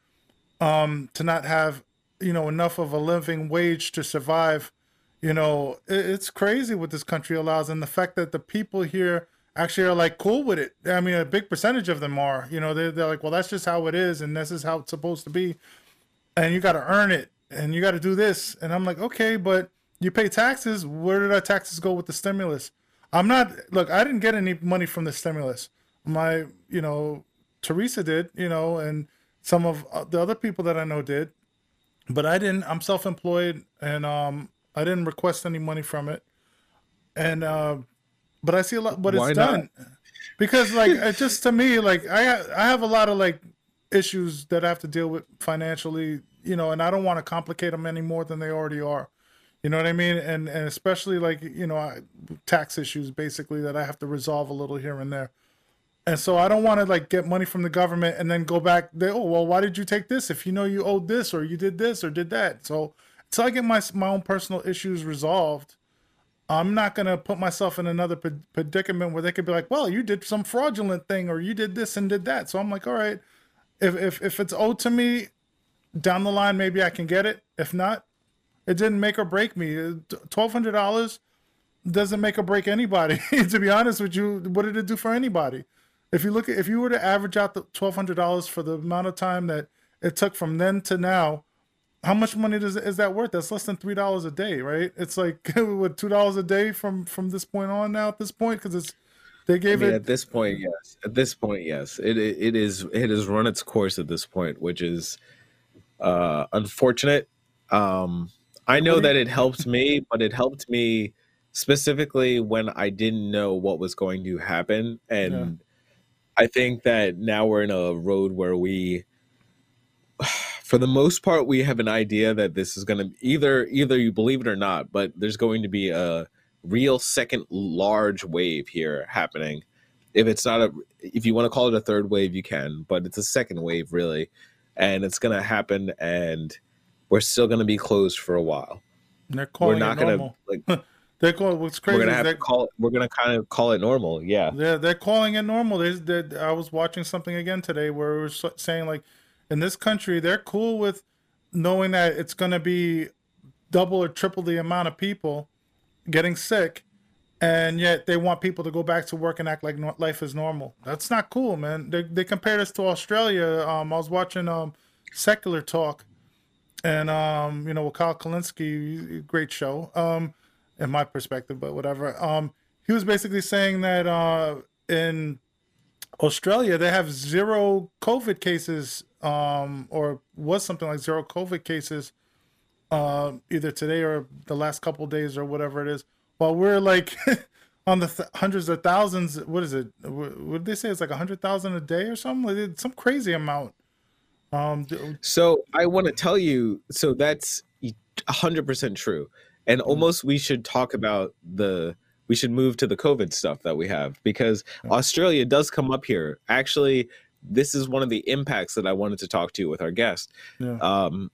Um, to not have, you know, enough of a living wage to survive, you know, it's crazy what this country allows, and the fact that the people here actually are like cool with it. I mean, a big percentage of them are. You know, they're, they're like, well, that's just how it is, and this is how it's supposed to be, and you got to earn it, and you got to do this. And I'm like, okay, but you pay taxes. Where did our taxes go with the stimulus? I'm not. Look, I didn't get any money from the stimulus. My, you know, Teresa did. You know, and some of uh, the other people that I know did, but I didn't. I'm self-employed, and um, I didn't request any money from it. And uh, but I see a lot what Why it's not? done because like it just to me like I I have a lot of like issues that I have to deal with financially, you know, and I don't want to complicate them any more than they already are. You know what I mean? And and especially like you know tax issues basically that I have to resolve a little here and there. And so I don't want to like get money from the government and then go back. They, oh well, why did you take this if you know you owed this or you did this or did that? So until I get my my own personal issues resolved, I'm not going to put myself in another predicament where they could be like, well, you did some fraudulent thing or you did this and did that. So I'm like, all right, if, if, if it's owed to me down the line, maybe I can get it. If not, it didn't make or break me. Uh, $1,200 doesn't make or break anybody. to be honest with you, what did it do for anybody? If you look at, if you were to average out the $1,200 for the amount of time that it took from then to now, how much money does is that worth? That's less than three dollars a day, right? It's like what two dollars a day from from this point on now at this point because it's they gave I mean, it at this point, yes. At this point, yes. It, it it is it has run its course at this point, which is uh unfortunate. Um I know that it helped me, but it helped me specifically when I didn't know what was going to happen and yeah. I think that now we're in a road where we for the most part, we have an idea that this is going to either either you believe it or not, but there's going to be a real second large wave here happening. If it's not a, if you want to call it a third wave, you can, but it's a second wave really, and it's going to happen, and we're still going to be closed for a while. they're calling we're not going to like. They're calling what's crazy. We're gonna have to call it. We're gonna kind of call it normal. Yeah. Yeah, they're calling it normal. They, they, I was watching something again today where it was saying like in this country, they're cool with knowing that it's going to be double or triple the amount of people getting sick, and yet they want people to go back to work and act like life is normal. That's not cool, man. They they compare this to Australia. Um, I was watching um Secular Talk, and um, you know, with Kyle Kulinski, great show. Um, in my perspective, but whatever. Um, he was basically saying that uh in Australia, they have zero COVID cases um, or was something like zero COVID cases, uh, either today or the last couple days or whatever it is. While we're like on the th- hundreds of thousands, what is it? Would they say? It's like a hundred thousand a day or something. Like some crazy amount. Um, so I want to tell you, so that's hundred percent true, and mm-hmm. almost we should talk about the we should move to the COVID stuff that we have because Australia does come up here. Actually, this is one of the impacts that I wanted to talk to you with our guest. Yeah. Um,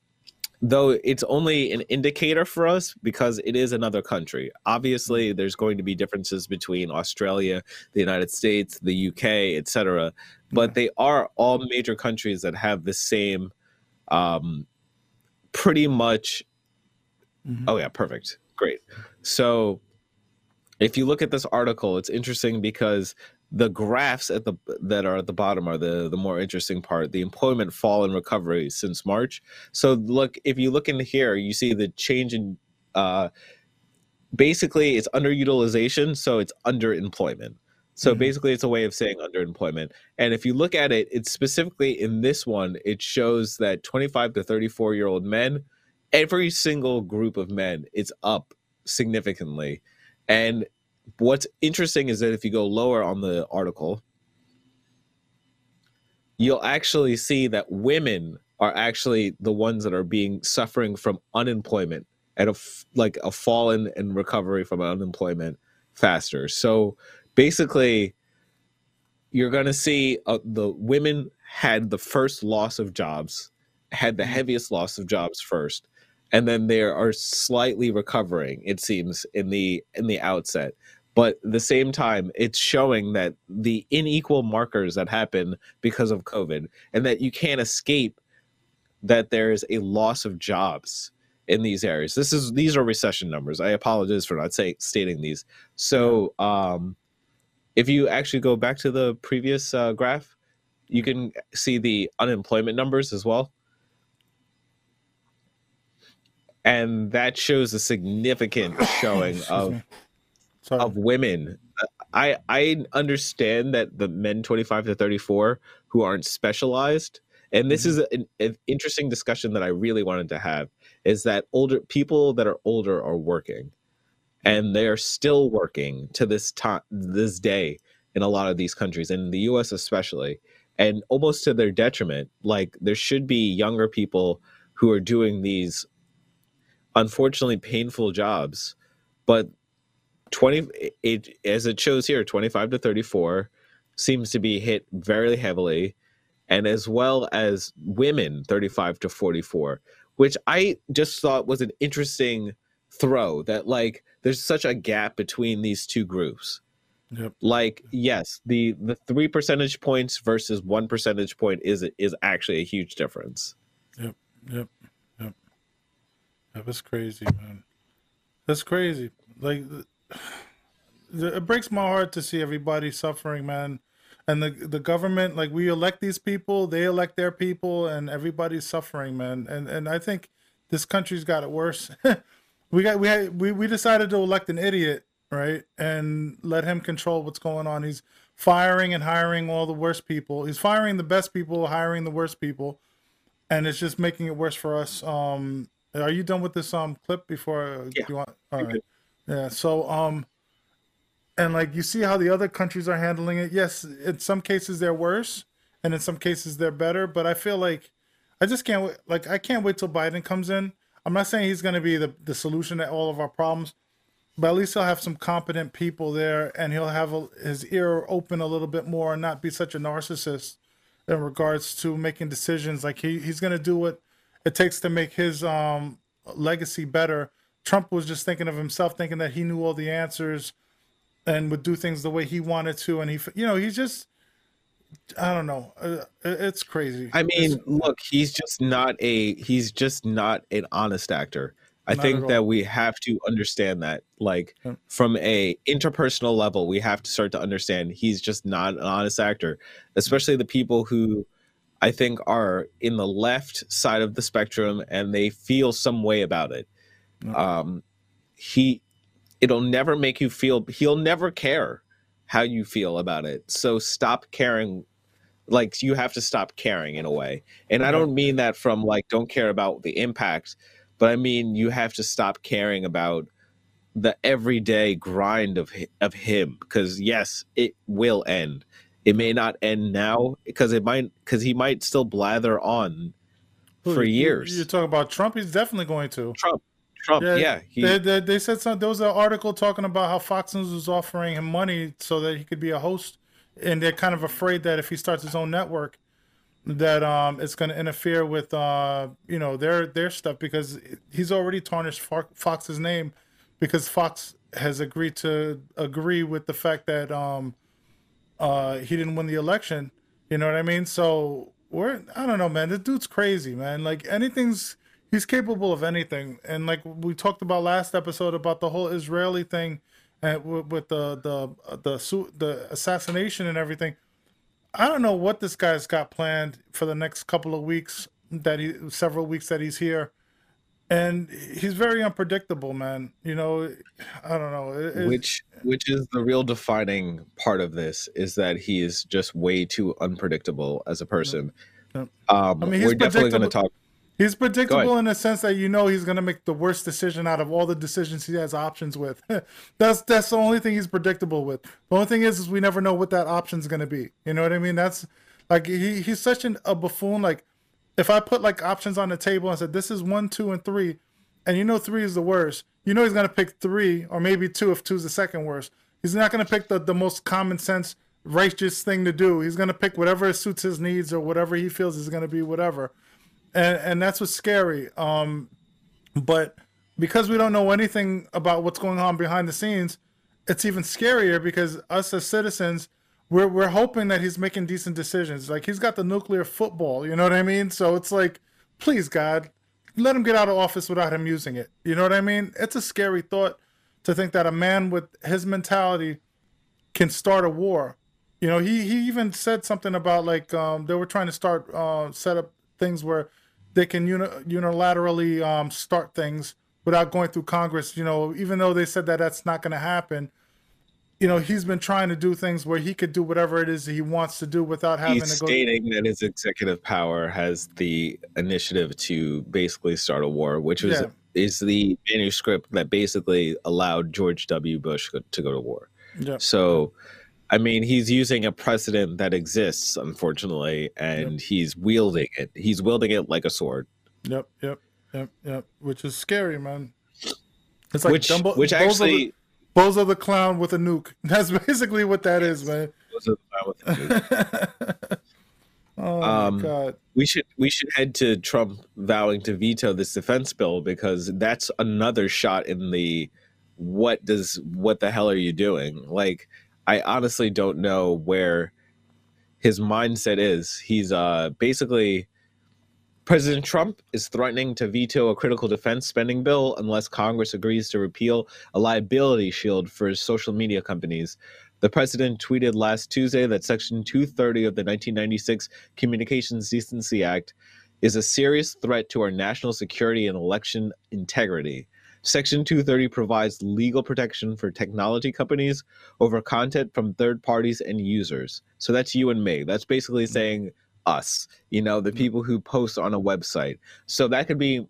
though it's only an indicator for us because it is another country. Obviously, mm-hmm. there's going to be differences between Australia, the United States, the UK, etc. But yeah. they are all major countries that have the same, um, pretty much. Mm-hmm. Oh yeah, perfect, great. So, if you look at this article, it's interesting because the graphs at the that are at the bottom are the the more interesting part the employment fall and recovery since march. So look if you look in here you see the change in uh basically it's underutilization so it's underemployment. So mm-hmm. basically it's a way of saying underemployment. And if you look at it it's specifically in this one it shows that 25 to 34 year old men every single group of men it's up significantly. And what's interesting is that if you go lower on the article, you'll actually see that women are actually the ones that are being suffering from unemployment and a like a fallen and recovery from unemployment faster. So basically, you're going to see uh, the women had the first loss of jobs, had the mm-hmm. heaviest loss of jobs first, and then they are slightly recovering. It seems in the in the outset, but at the same time it's showing that the unequal markers that happen because of covid and that you can't escape that there is a loss of jobs in these areas. This is these are recession numbers. I apologize for not say, stating these. So um, if you actually go back to the previous uh, graph, you can see the unemployment numbers as well. And that shows a significant showing of of women. I I understand that the men 25 to 34 who aren't specialized and this is mm-hmm. an, an, interesting discussion that I really wanted to have is that older people that are older are working and they're still working to this time this day in a lot of these countries in the US especially and almost to their detriment like there should be younger people who are doing these unfortunately painful jobs but 20 it as it shows here 25 to 34 seems to be hit very heavily and as well as women 35 to 44 which i just thought was an interesting throw that like there's such a gap between these two groups. Yep. like yes the the three percentage points versus one percentage point is is actually a huge difference. Yep yep yep that was crazy man. That's crazy. Like it breaks my heart to see everybody suffering man. And the the government like we elect these people they elect their people and everybody's suffering man. And and i think this country's got it worse. We got we had we, we decided to elect an idiot right and let him control what's going on. He's firing and hiring all the worst people. He's firing the best people hiring the worst people. And it's just making it worse for us um are you done with this um clip before yeah. you want all right. yeah so um and like you see how the other countries are handling it? Yes in some cases they're worse and in some cases they're better but i feel like i just can't wait like i can't wait till biden comes in. I'm not saying he's going to be the, the solution to all of our problems but at least he'll have some competent people there and he'll have a, his ear open a little bit more and not be such a narcissist in regards to making decisions. Like he, he's going to do what it takes to make his um, legacy better. Trump was just thinking of himself thinking that he knew all the answers and would do things the way he wanted to. And he you know he's just i don't know. Uh, it's crazy. I mean it's, look he's just not a he's just not an honest actor. I think that we have to understand that like yeah. from a interpersonal level we have to start to understand he's just not an honest actor especially the people who i think are in the left side of the spectrum and they feel some way about it. Yeah. um he it'll never make you feel he'll never care how you feel about it. So stop caring like you have to stop caring in a way. And i don't mean that from like don't care about the impact but i mean you have to stop caring about the everyday grind of of him because yes it will end it may not end now because it might because he might still blather on for years. you're talking about trump? He's definitely going to. Trump. Trump, yeah, yeah he, they, they, they, said something. There was an article talking about how Fox News was offering him money so that he could be a host, and they're kind of afraid that if he starts his own network, that um it's going to interfere with uh you know their their stuff because he's already tarnished Fox's name because Fox has agreed to agree with the fact that um uh he didn't win the election. You know what I mean? So we're I don't know, man. This dude's crazy, man. Like anything's he's capable of anything. And like we talked about last episode about the whole Israeli thing, and with, with the the the the assassination and everything. I don't know what this guy's got planned for the next couple of weeks that he several weeks that he's here. And he's very unpredictable, man. You know, I don't know. It, which which is the real defining part of this is that he is just way too unpredictable as a person. Um, I mean, we're definitely going to talk He's predictable in the sense that you know he's going to make the worst decision out of all the decisions he has options with. that's that's the only thing he's predictable with. The only thing is, is we never know what that option's going to be. You know what I mean? That's like he he's such an, a buffoon. Like if I put like options on the table and said this is one, two, and three, and you know three is the worst, you know he's to pick three or maybe two if two is the second worst. He's not to pick the the most common sense righteous thing to do. He's to pick whatever suits his needs or whatever he feels is to be whatever and and that's what's scary. Um, but because we don't know anything about what's going on behind the scenes, it's even scarier because us as citizens, we're we're hoping that he's making decent decisions. Like he's got the nuclear football, you know what I mean? So it's like, please God, let him get out of office without him using it. You know what I mean? It's a scary thought to think that a man with his mentality can start a war. You know, he he even said something about like um, they were trying to start uh, set up things where they can uni- unilaterally um, start things without going through Congress. You know, even though they said that that's not going to happen, you know, he's been trying to do things where he could do whatever it is he wants to do without having He's to go. stating that his executive power has the initiative to basically start a war, which was Yeah. is the manuscript that basically allowed George W. Bush to go to war. Yeah. So, I mean, he's using a precedent that exists, unfortunately, and he's wielding it. He's wielding it like a sword, Yep, yep, yep, yep. Which is scary, man. It's like which Dumbo- which actually Bozo the clown with a nuke. That's basically what that is, man. Oh Um, my god. we should we should head to Trump vowing to veto this defense bill because that's another shot in the what does what the hell are you doing? Like I honestly don't know where his mindset is. He's uh basically President Trump is threatening to veto a critical defense spending bill unless Congress agrees to repeal a liability shield for social media companies. The president tweeted last Tuesday that Section 230 of the 1996 Communications Decency Act is a serious threat to our national security and election integrity. Section 230 provides legal protection for technology companies over content from third parties and users. So that's you and me. That's basically mm. saying us, you know, the people who post on a website. So that could be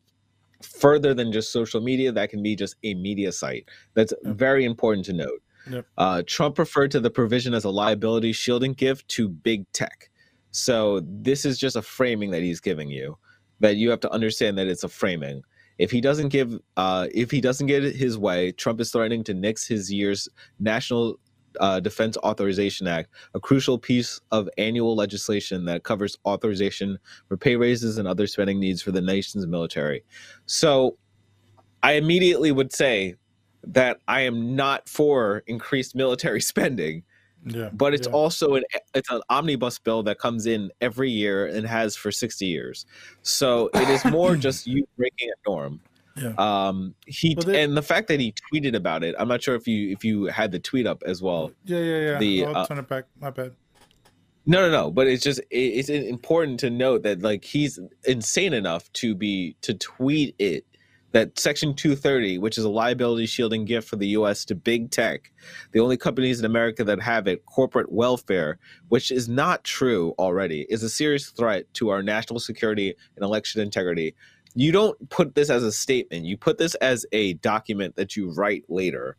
further than just social media, that can be just a media site. That's very important to note. Yep. Uh, Trump referred to the provision as a liability shielding gift to big tech. So this is just a framing that he's giving you. That you have to understand that it's a framing. If he doesn't give, uh, if he doesn't get it his way, Trump is threatening to nix his year's National uh, Defense Authorization Act, a crucial piece of annual legislation that covers authorization for pay raises and other spending needs for the nation's military. So, I immediately would say that I am not for increased military spending, Yeah. but it's yeah. also an it's an omnibus bill that comes in every year and has for 60 years. So it is more just you breaking a norm. Yeah. Um he Well, they- and the fact that he tweeted about it, I'm not sure if you if you had the tweet up as well. Yeah, yeah, yeah. the, I'll uh, turn it back. My bad. No, no, no. But it's just it, it's important to note that like he's insane enough to be to tweet it that Section 230, which is a liability shielding gift for the U.S. to big tech, the only companies in America that have it, corporate welfare, which is not true already, is a serious threat to our national security and election integrity. You don't put this as a statement. You put this as a document that you write later.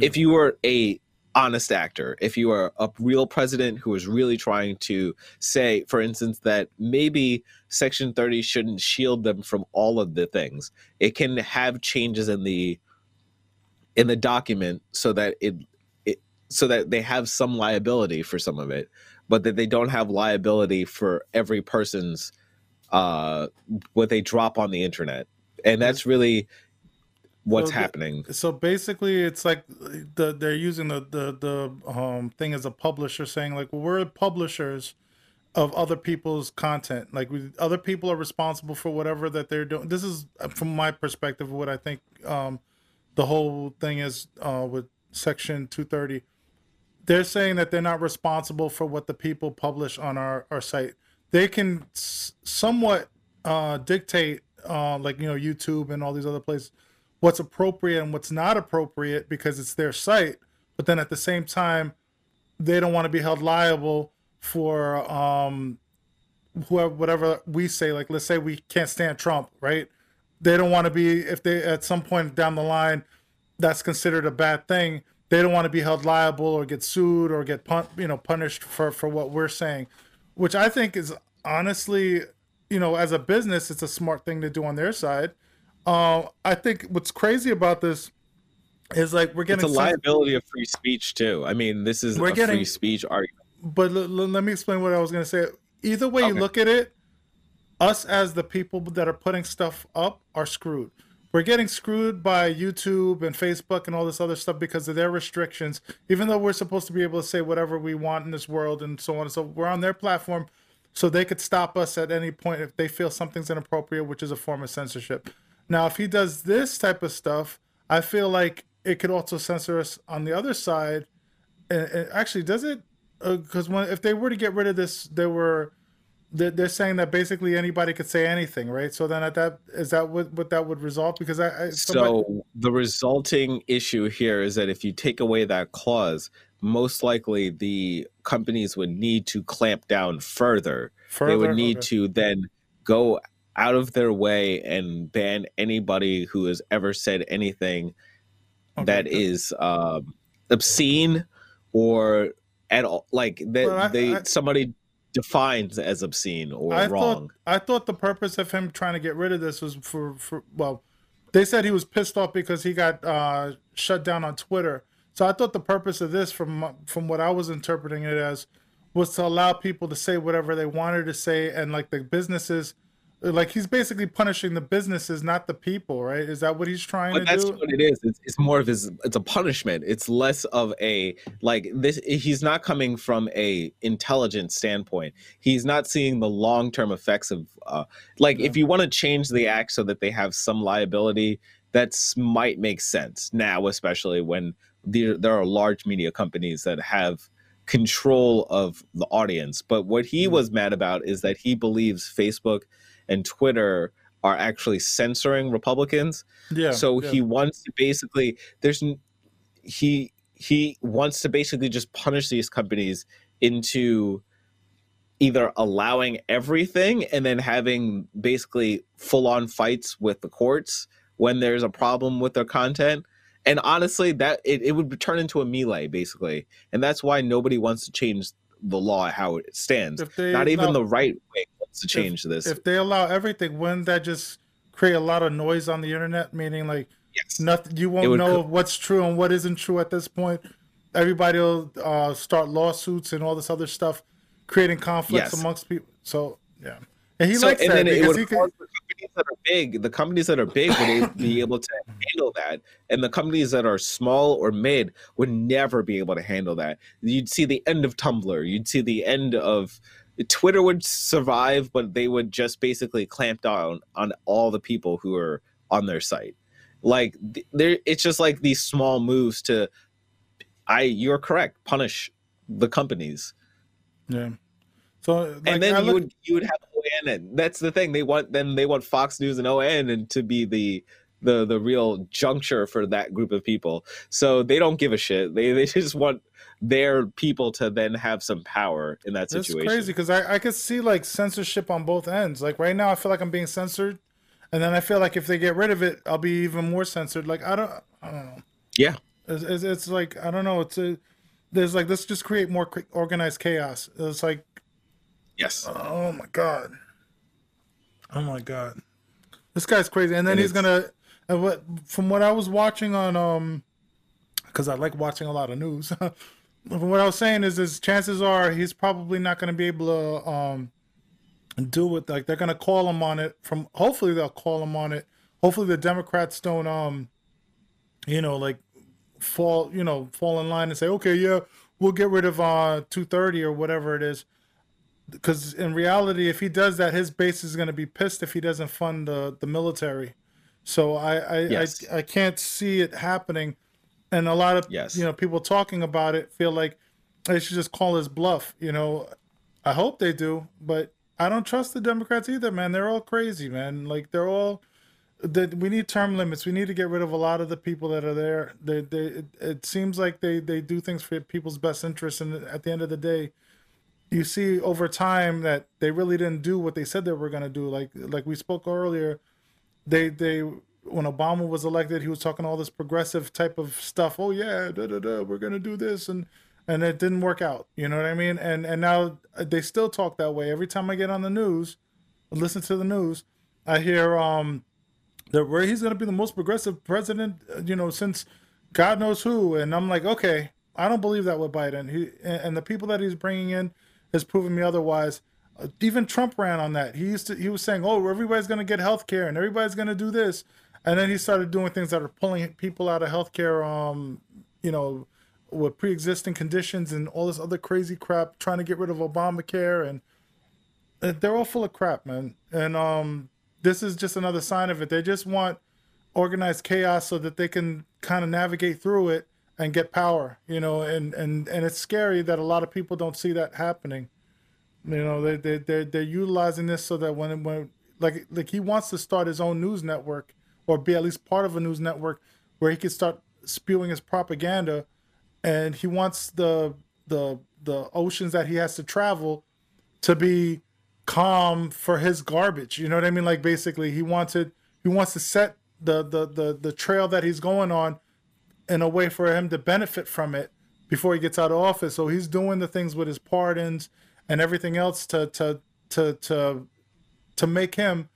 If you were a honest actor, if you are a real president who is really trying to say, for instance, that maybe Section 30 shouldn't shield them from all of the things, it can have changes in the in the document so that it, it so that they have some liability for some of it, but that they don't have liability for every person's uh what they drop on the internet. And that's really what's So happening. So basically, it's like the they're using the the the um thing as a publisher, saying like, well, we're publishers of other people's content. Like we, other people are responsible for whatever that they're doing. This is uh, from my perspective what I think um the whole thing is uh with Section two thirty. They're saying that they're not responsible for what the people publish on our our site. They can somewhat uh dictate uh like you know YouTube and all these other places what's appropriate and what's not appropriate because it's their site but then at the same time they don't want to be held liable for um whoever whatever we say like let's say we can't stand trump right? They don't want to be if they at some point down the line that's considered a bad thing they don't want to be held liable or get sued or get pun- you know punished for for what we're saying which i think is honestly you know as a business it's a smart thing to do on their side uh, I think what's crazy about this is like we're getting It's a some- liability of free speech too. I mean, this is We're a getting- free speech argument. but l- l- let me explain what I was going to say. Either way you look at it, us as the people that are putting stuff up are screwed. We're getting screwed by YouTube and Facebook and all this other stuff because of their restrictions. Even though we're supposed to be able to say whatever we want in this world and so on and so, we're on their platform. so they could stop us at any point if they feel something's inappropriate, which is a form of censorship. Now, if he does this type of stuff, I feel like it could also censor us on the other side. And, and actually, does it? Because uh, if they were to get rid of this, there were they're, they're saying that basically anybody could say anything, right? So then at that is that what what that would result? Because I, I somebody... so the resulting issue here is that if you take away that clause, most likely the companies would need to clamp down further. further? They would need okay. to then go out of their way and ban anybody who has ever said anything okay. that is um, obscene or at all like that well, they somebody defines as obscene or I wrong. Thought, I thought the purpose of him trying to get rid of this was for, for well, they said he was pissed off because he got uh, shut down on Twitter. So I thought the purpose of this, from from what I was interpreting it as, was to allow people to say whatever they wanted to say, and like the businesses like he's basically punishing the businesses, not the people, right? Is that what he's trying but to that's do? That's what it is. It's, it's, more of his. It's a punishment. It's less of a like this. He's not coming from a intelligent standpoint. He's not seeing the long term effects of uh, like yeah. if you want to change the act so that they have some liability, that's might make sense now, especially when there there are large media companies that have control of the audience. But what he mm-hmm. was mad about is that he believes Facebook and Twitter are actually censoring Republicans. Yeah. So yeah. he wants to basically there's he he wants to basically just punish these companies into either allowing everything and then having basically full on fights with the courts when there's a problem with their content and honestly that it, it would turn into a melee basically and that's why nobody wants to change the law how it stands not even the right wing to change if, this. If they allow everything, wouldn't that just create a lot of noise on the internet? Meaning, like, yes. nothing. You won't know co- what's true and what isn't true at this point. Everybody will uh, start lawsuits and all this other stuff, creating conflicts yes. amongst people. So, yeah. And he so, likes and that because he could, the companies that are big, the companies that are big would be able to handle that, and the companies that are small or mid would never be able to handle that. You'd see the end of Tumblr. You'd see the end of Twitter would survive, but they would just basically clamp down on all the people who are on their site. Like there, it's just like these small moves to. I, you're correct. Punish the companies. Yeah. So like, and then I you look... would you would have OAN. And that's the thing. They want then they want Fox News and ON and to be the the the real juncture for that group of people. So they don't give a shit. They they just want their people to then have some power in that situation. It's crazy because I, I could see like censorship on both ends. Like right now, I feel like I'm being censored, and then I feel like if they get rid of it, I'll be even more censored. Like I don't, I don't know. Yeah, it's, it's, it's like I don't know. It's a there's like let's just create more organized chaos. It's like yes. Oh my god. Oh my god. This guy's crazy, and then he's gonna. And what from what I was watching on um, because I like watching a lot of news. what I was saying is, is chances are he's probably not going to be able to um do it. Like they're going to call him on it. From hopefully they'll call him on it. Hopefully the Democrats don't um, you know, like fall, you know, fall in line and say, okay, yeah, we'll get rid of uh 230 or whatever it is. Because in reality, if he does that, his base is going to be pissed if he doesn't fund the the military. So I I, yes. I I can't see it happening and a lot of yes. you know people talking about it feel like they should just call his bluff. You know, I hope they do, but I don't trust the Democrats either, man. They're all crazy, man. Like they're all. That we need term limits. We need to get rid of a lot of the people that are there. They, they, it, it seems like they, they do things for people's best interests, and at the end of the day, you see over time that they really didn't do what they said they were going to do. Like like we spoke earlier, they they when Obama was elected, he was talking all this progressive type of stuff. Oh yeah, da da da, we're gonna do this, and and it didn't work out. You know what I mean? And and now they still talk that way. Every time I get on the news, listen to the news, I hear um that where he's gonna be the most progressive president, uh, you know, since God knows who. And I'm like, okay, I don't believe that with Biden. He and the people that he's bringing in has proven me otherwise. Uh, even Trump ran on that. He used to. He was saying, "Oh, everybody's going to get health care and everybody's going to do this." And then he started doing things that are pulling people out of healthcare um you know with pre-existing conditions and all this other crazy crap trying to get rid of obamacare and they're all full of crap, man. And um, this is just another sign of it. They just want organized chaos so that they can kind of navigate through it and get power, you know. And and and it's scary that a lot of people don't see that happening. You know, they they they're, they're utilizing this so that when when like like he wants to start his own news network or be at least part of a news network where he can start spewing his propaganda, and he wants the the the oceans that he has to travel to be calm for his garbage. You know what I mean? Like basically, he wants it. He wants to set the the the the trail that he's going on in a way for him to benefit from it before he gets out of office. So he's doing the things with his pardons and everything else to to to to to make him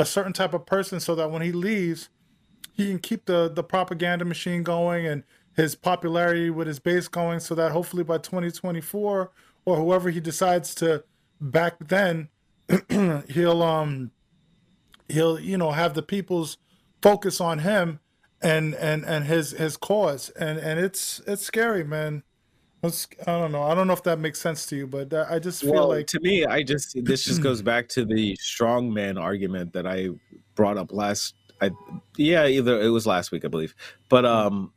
a certain type of person so that when he leaves, he can keep the the propaganda machine going and his popularity with his base going so that hopefully by 2024 or whoever he decides to back then he'll um he'll you know have the people's focus on him and and and his his cause. And and it's it's scary man it's, I don't know. I don't know if that makes sense to you, but I just feel well, like to me, I just this just goes back to the strong man argument that I brought up last. I yeah, either it was last week, I believe, but um,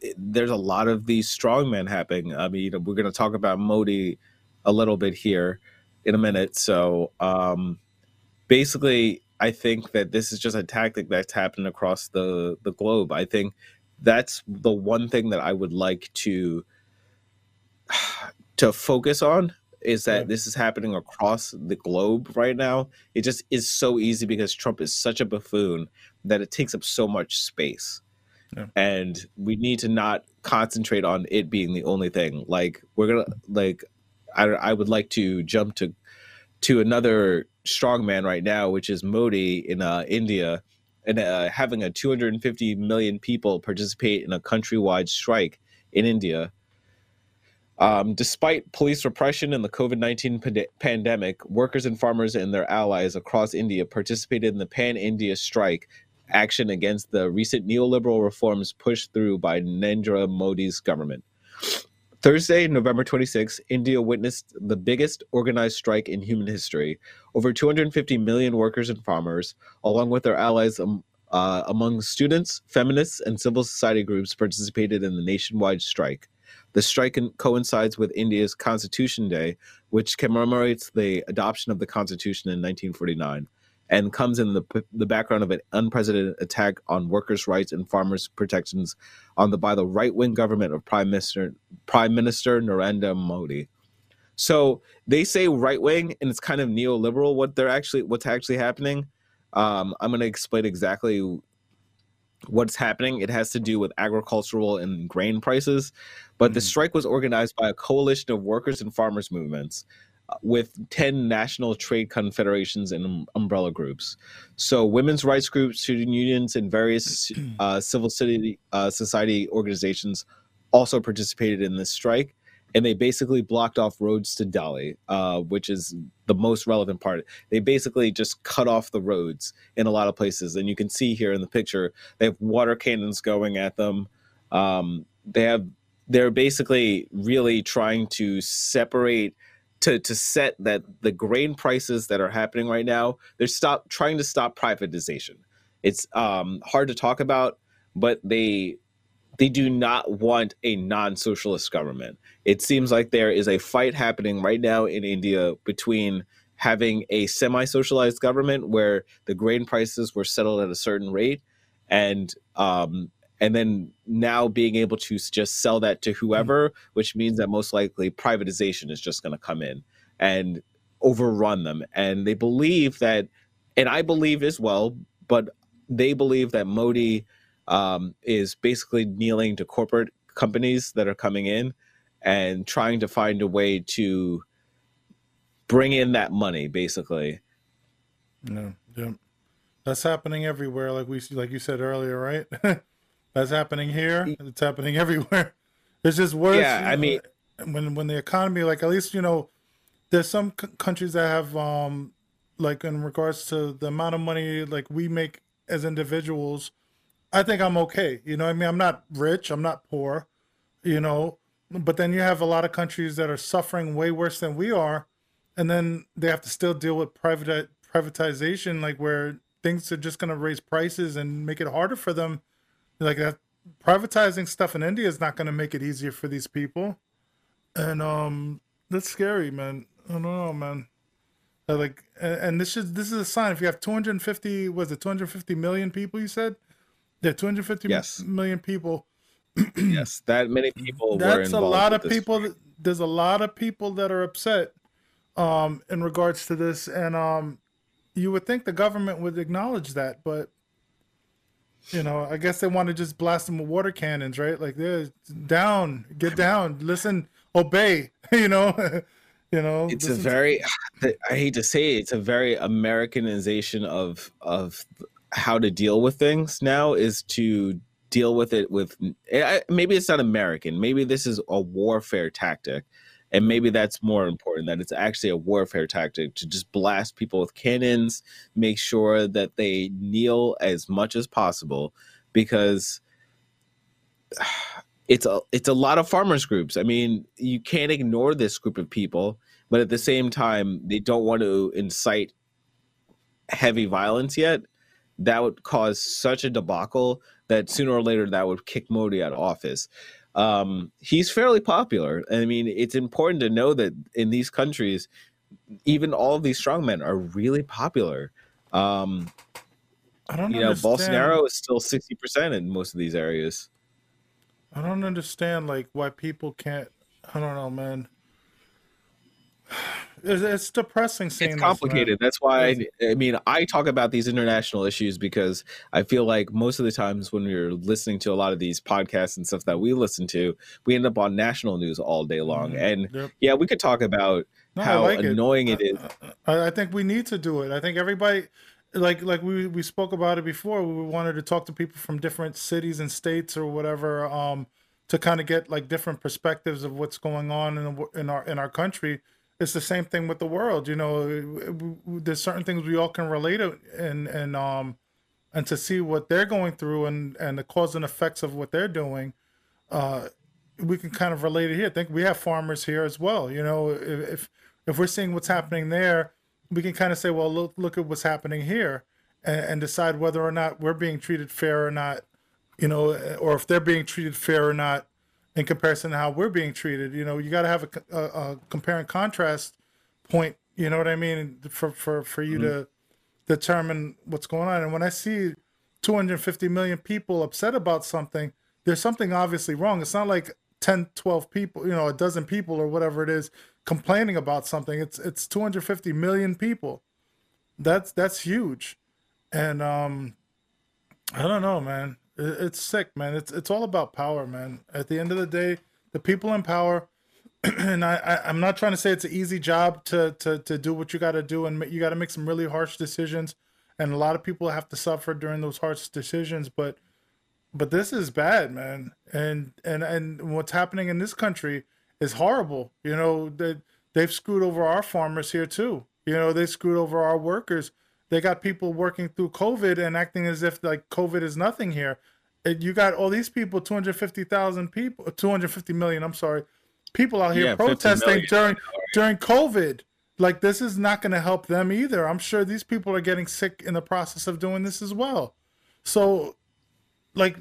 it, there's a lot of these strong men happening. I mean, we're going to talk about Modi a little bit here in a minute. So um, basically, I think that this is just a tactic that's happening across the the globe. I think that's the one thing that I would like to to focus on is that yeah. this is happening across the globe right now. It just is so easy because Trump is such a buffoon that it takes up so much space. Yeah. And we need to not concentrate on it being the only thing. Like we're gonna like I, I would like to jump to to another strongman right now, which is Modi in uh, India, and uh, having a 250 million people participate in a countrywide strike in India um, despite police repression and the COVID 19 pand- pandemic, workers and farmers and their allies across India participated in the Pan India strike action against the recent neoliberal reforms pushed through by Narendra Modi's government. Thursday, November 26, India witnessed the biggest organized strike in human history. Over 250 million workers and farmers, along with their allies um, uh, among students, feminists, and civil society groups, participated in the nationwide strike. The strike coincides with India's Constitution Day, which commemorates the adoption of the Constitution in 1949 and comes in the, the background of an unprecedented attack on workers' rights and farmers' protections on the by the right-wing government of Prime Minister Prime Minister Narendra Modi. So they say right-wing, and it's kind of neoliberal. What they're actually what's actually happening. Um, I'm going to explain exactly what's happening. It has to do with agricultural and grain prices. But mm-hmm. the strike was organized by a coalition of workers and farmers movements uh, with 10 national trade confederations and um, umbrella groups. So, women's rights groups, student unions, and various uh, civil city, uh, society organizations also participated in this strike and they basically blocked off roads to Delhi, uh, which is the most relevant part. They basically just cut off the roads in a lot of places, and you can see here in the picture they have water cannons going at them. Um, they have they're basically really trying to separate to to set that the grain prices that are happening right now they're stop trying to stop privatization. It's um, hard to talk about, but they they do not want a non-socialist government. It seems like there is a fight happening right now in India between having a semi-socialized government where the grain prices were settled at a certain rate and um, and then now being able to just sell that to whoever, which means that most likely privatization is just going to come in and overrun them. And they believe that, and I believe as well, but they believe that Modi um, is basically kneeling to corporate companies that are coming in and trying to find a way to bring in that money, basically. Yeah, yeah, that's happening everywhere. Like we, like you said earlier, right? that's happening here. It's happening everywhere. It's just worse. Yeah, I mean, when when the economy, like at least you know, there's some c- countries that have, um, like in regards to the amount of money like we make as individuals I think I'm okay. You know, I mean, I'm not rich, I'm not poor, you know, but then you have a lot of countries that are suffering way worse than we are, and then they have to still deal with private privatization, like where things are just going to raise prices and make it harder for them. Like that, privatizing stuff in India is not going to make it easier for these people, and um, that's scary, man. I don't know, man. Like, and this is this is a sign. If you have 250, was it 250 million people? You said, yeah, 250 yes. million people. yes, that many people. That's a lot of people. There's a lot of people that are upset um, in regards to this, and um, you would think the government would acknowledge that, but you know, I guess they want to just blast them with water cannons, right? Like, they're down, get down, listen, obey. You know, you know. It's a very, I hate to say it, it's a very Americanization of of how to deal with things now is to deal with it with eh, maybe it's not American, maybe this is a warfare tactic and maybe that's more important that it's actually a warfare tactic to just blast people with cannons make sure that they kneel as much as possible because it's a it's a lot of farmers groups. I mean you can't ignore this group of people but at the same time they don't want to incite heavy violence yet that would cause such a debacle that sooner or later that would kick modi out of office um, he's fairly popular. I mean, it's important to know that in these countries, even all of these strongmen are really popular. Um, I don't you understand. know, Bolsonaro is still 60% in most of these areas. I don't understand like why people can't I don't know, man. It's, it's depressing. Seeing it's complicated. That's why I, I, mean I talk about these international issues because I feel like most of the times when we're listening to a lot of these podcasts and stuff that we listen to, we end up on national news all day long. Mm-hmm. And yep. yeah, we could talk about no, how like annoying it, it is. I, I think we need to do it. I think everybody like like we we spoke about it before we wanted to talk to people from different cities and states or whatever um to kind of get like different perspectives of what's going on in in our in our country it's the same thing with the world. You know, there's certain things we all can relate to, and and um, and to see what they're going through and and the cause and effects of what they're doing, uh, we can kind of relate it here. I think we have farmers here as well. You know, if if we're seeing what's happening there, we can kind of say, well, look look at what's happening here, and, and decide whether or not we're being treated fair or not. You know, or if they're being treated fair or not in comparison to how we're being treated. You know, you got to have a, a, a, compare and contrast point. You know what I mean? For for for you mm-hmm. to determine what's going on. And when I see 250 million people upset about something, there's something obviously wrong. It's not like 10, 12 people, you know, a dozen people or whatever it is complaining about something. It's it's 250 million people. That's that's huge. And um I don't know, man. It's sick, man. It's it's all about power, man. At the end of the day, the people in power, and I, I am not trying to say it's an easy job to to to do what you got to do, and you got to make some really harsh decisions, and a lot of people have to suffer during those harsh decisions. But but this is bad, man. And and and what's happening in this country is horrible. You know that they, they've screwed over our farmers here too. You know they screwed over our workers they got people working through COVID and acting as if like COVID is nothing here. And you got all these people, 250,000 people, 250 million, I'm sorry, people out here yeah, protesting during during COVID. Like this is not going to help them either. I'm sure these people are getting sick in the process of doing this as well. So like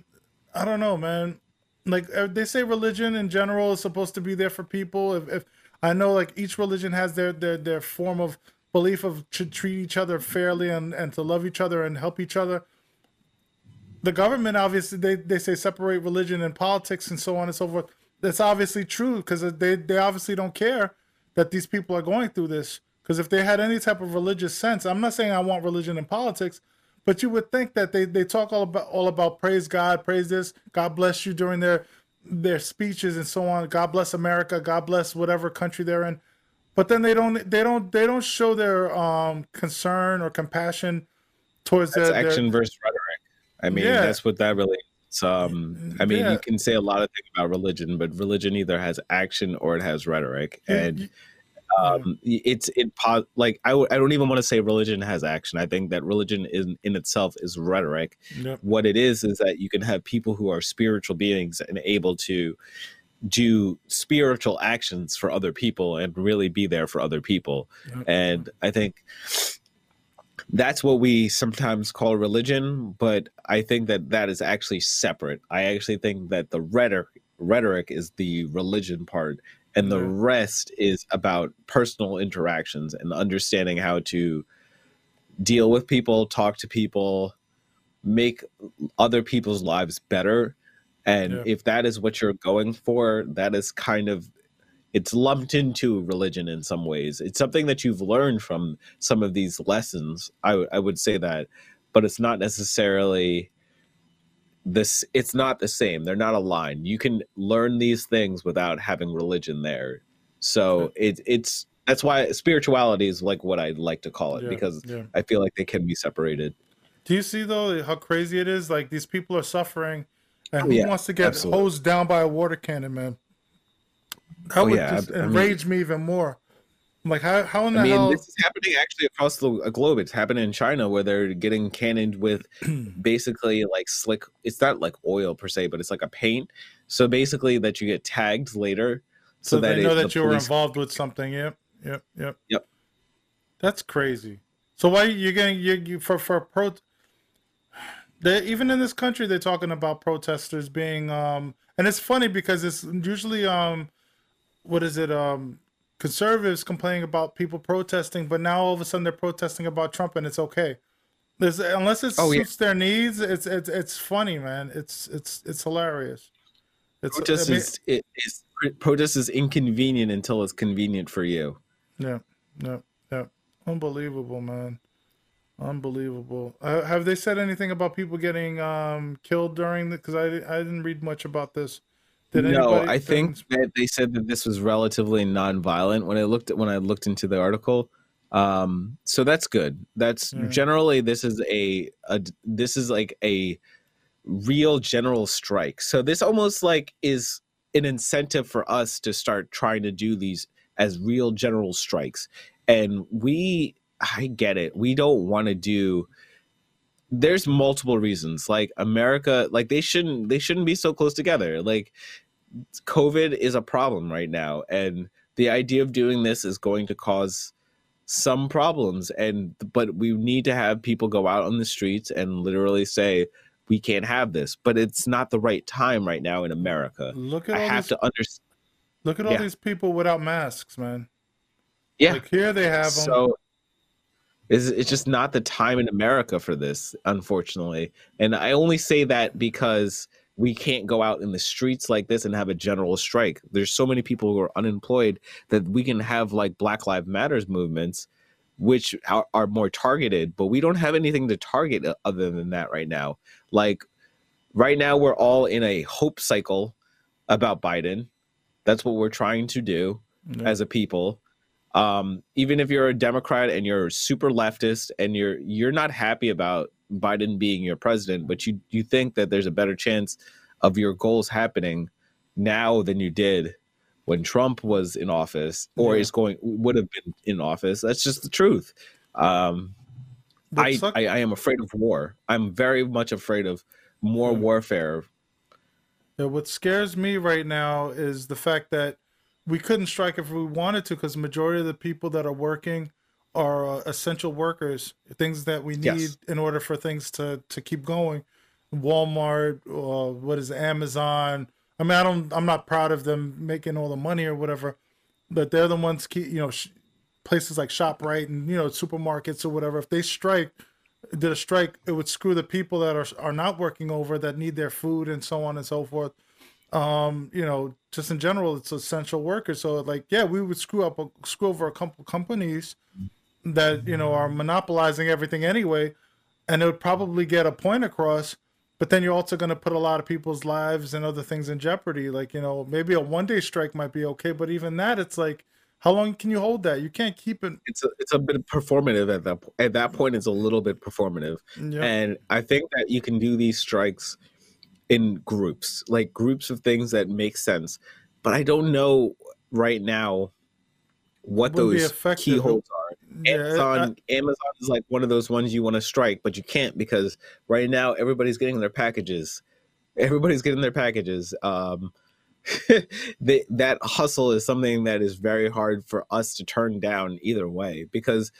I don't know, man. Like uh, they say religion in general is supposed to be there for people. If, if I know like each religion has their their their form of belief of to treat each other fairly and, and to love each other and help each other. The government obviously they, they say separate religion and politics and so on and so forth. That's obviously true because they, they obviously don't care that these people are going through this. Because if they had any type of religious sense, I'm not saying I want religion in politics, but you would think that they, they talk all about all about praise God, praise this, God bless you during their their speeches and so on. God bless America, God bless whatever country they're in but then they don't they don't they don't show their um concern or compassion towards that's their, action their... versus rhetoric. I mean, yeah. that's what that really. It's, um, I mean, yeah. you can say a lot of things about religion, but religion either has action or it has rhetoric, and um, it's it like I w- I don't even want to say religion has action. I think that religion in in itself is rhetoric. Yep. What it is is that you can have people who are spiritual beings and able to do spiritual actions for other people and really be there for other people. And I think that's what we sometimes call religion, but I think that that is actually separate. I actually think that the rhetoric rhetoric is the religion part and the Yeah. rest is about personal interactions and understanding how to deal with people, talk to people, make other people's lives better. And Yeah. if that is what you're going for, that is kind of it's lumped into religion in some ways. It's something that you've learned from some of these lessons. I w- I would say that, but it's not necessarily this. It's not the same. They're not aligned. You can learn these things without having religion there. So it it's that's why spirituality is like what I like to call it Yeah, because yeah. I feel like they can be separated. Do you see though how crazy it is? Like these people are suffering, and Oh, who yeah, wants to get absolutely. hosed down by a water cannon, man? That Oh, would yeah, just I- I mean- me even more. I'm like, how how in the I mean, hell? this is happening actually across the uh, globe. It's happening in China where they're getting cannoned with basically like slick. It's not like oil per se, but it's like a paint. So basically, that you get tagged later, so, so that they know it- the that you were involved with something. Yep, yep, yep. Yep. That's crazy. So why you getting you, you for for pro? They even in this country they're talking about protesters being um and it's funny because it's usually um what is it um conservatives complaining about people protesting, but now all of a sudden they're protesting about Trump and it's okay. There's unless it Oh, yeah. suits their needs, it's it's it's funny, man. It's it's it's hilarious. It's protest I mean- is it is protest is inconvenient until it's convenient for you. Yeah, yeah, yeah. Unbelievable, man. Unbelievable. Uh, have they said anything about people getting um killed during the? Because I I didn't read much about this. Did no, I think that they said that this was relatively non-violent when I looked at when I looked into the article. Um, so that's good. That's generally this is a, a this is like a real general strike. So this almost like is an incentive for us to start trying to do these as real general strikes. And we I get it. We don't want to do there's multiple reasons. Like America, like they shouldn't they shouldn't be so close together. Like COVID is a problem right now, and the idea of doing this is going to cause some problems. And but we need to have people go out on the streets and literally say we can't have this. But it's not the right time right now in America. look at I all have these, to understand. look at all yeah. these people without masks, man. Yeah. Like here they have them. so it's, it's just not the time in america for this unfortunately. And i only say that because we can't go out in the streets like this and have a general strike. There's so many people who are unemployed that we can have like black lives matters movements which are, are more targeted but we don't have anything to target other than that right now. Like right now we're all in a hope cycle about biden. That's what we're trying to do Yeah. as a people um even if you're a democrat and you're super leftist and you're you're not happy about biden being your president but you you think that there's a better chance of your goals happening now than you did when trump was in office or Yeah. is going would have been in office. That's just the truth. Um I, I i am afraid of war. I'm very much afraid of more warfare. Yeah, what scares me right now is the fact that we couldn't strike if we wanted to because majority of the people that are working are uh, essential workers, things that we need Yes. in order for things to to keep going. Walmart, uh, what is it, Amazon? I mean, I don't, I'm not proud of them making all the money or whatever, but they're the ones keep, you know, sh- places like Shoprite and you know supermarkets or whatever. If they strike, did a strike, it would screw the people that are are not working over that need their food and so on and so forth. Um, you know, just in general, it's essential workers. So like, yeah, we would screw up, screw over a couple companies that you know are monopolizing everything anyway, and it would probably get a point across. But then you're also going to put a lot of people's lives and other things in jeopardy. Like you know, maybe a one day strike might be okay, but even that, it's like, how long can you hold that? You can't keep it. it's a, it's a bit performative at that at that point it's a little bit performative Yeah. and i think that you can do these strikes in groups like groups of things that make sense but i don't know right now what those keyholes are. Yeah, amazon amazon is like one of those ones you want to strike but you can't because right now everybody's getting their packages. Everybody's getting their packages um they, that hustle is something that is very hard for us to turn down either way because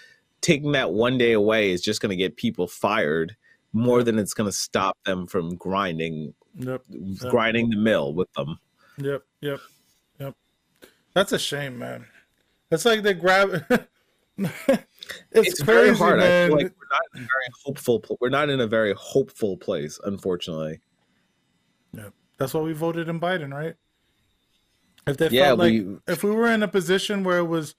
taking that one day away is just going to get people fired more than it's going to stop them from grinding Yep. Yep. grinding the mill with them Yep. Yep. Yep. That's a shame, man. It's like they grab. it's, it's, crazy, very hard man. i feel like we're not in a very hopeful pl- we're not in a very hopeful place unfortunately Yep. That's why we voted in Biden, right? If they Yeah, felt like we- if we were in a position where it was